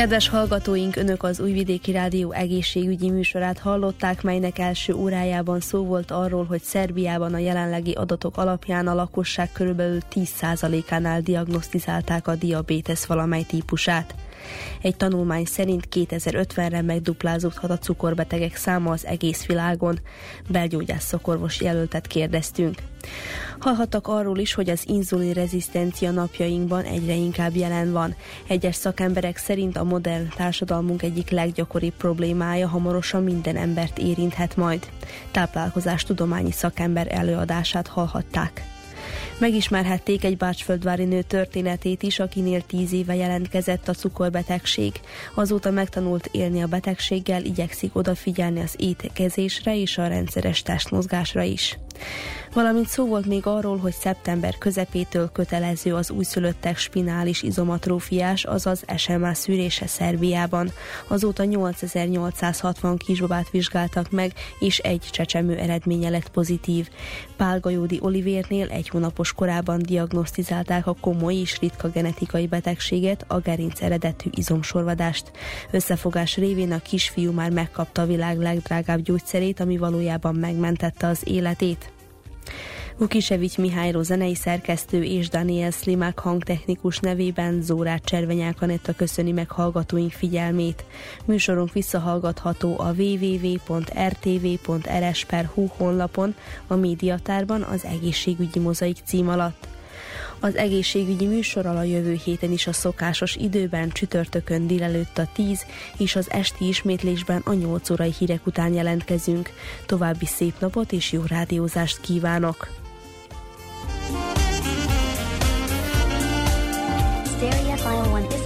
[SPEAKER 2] Kedves hallgatóink, Önök az Újvidéki Rádió egészségügyi műsorát hallották, melynek első órájában szó volt arról, hogy Szerbiában a jelenlegi adatok alapján a lakosság körülbelül 10%-ánál diagnosztizálták a diabétesz valamely típusát. Egy tanulmány szerint 2050-re megduplázódhat a cukorbetegek száma az egész világon. Belgyógyász szakorvos jelöltet kérdeztünk. Hallhattak arról is, hogy az inzulin rezisztencia napjainkban egyre inkább jelen van. Egyes szakemberek szerint a modern társadalmunk egyik leggyakoribb problémája hamarosan minden embert érinthet majd. Táplálkozás tudományi szakember előadását hallhatták. Megismerhették egy bácsföldvári nő történetét is, akinél tíz éve jelentkezett a cukorbetegség. Azóta megtanult élni a betegséggel, igyekszik odafigyelni az étkezésre és a rendszeres testmozgásra is. Valamint szó volt még arról, hogy szeptember közepétől kötelező az újszülöttek spinális izomatrófiás, azaz SMA szűrése Szerbiában. Azóta 8860 kisbabát vizsgáltak meg, és egy csecsemő eredménye lett pozitív. Pálgajódi Olivérnél egy hónapos korában diagnosztizálták a komoly és ritka genetikai betegséget, a gerinc eredetű izomsorvadást. Összefogás révén a kisfiú már megkapta a világ legdrágább gyógyszerét, ami valójában megmentette az életét. Vukisevics Mihály zenei szerkesztő és Daniel Slimák hangtechnikus nevében Zórát Cservenyák Anetta köszöni meg hallgatóink figyelmét. Műsorunk visszahallgatható a www.rtv.rs.hu honlapon, a médiatárban az egészségügyi mozaik cím alatt. Az egészségügyi műsorral a jövő héten is a szokásos időben csütörtökön délelőtt a 10 és az esti ismétlésben a 8 órai hírek után jelentkezünk. További szép napot és jó rádiózást kívánok! Stereophile 1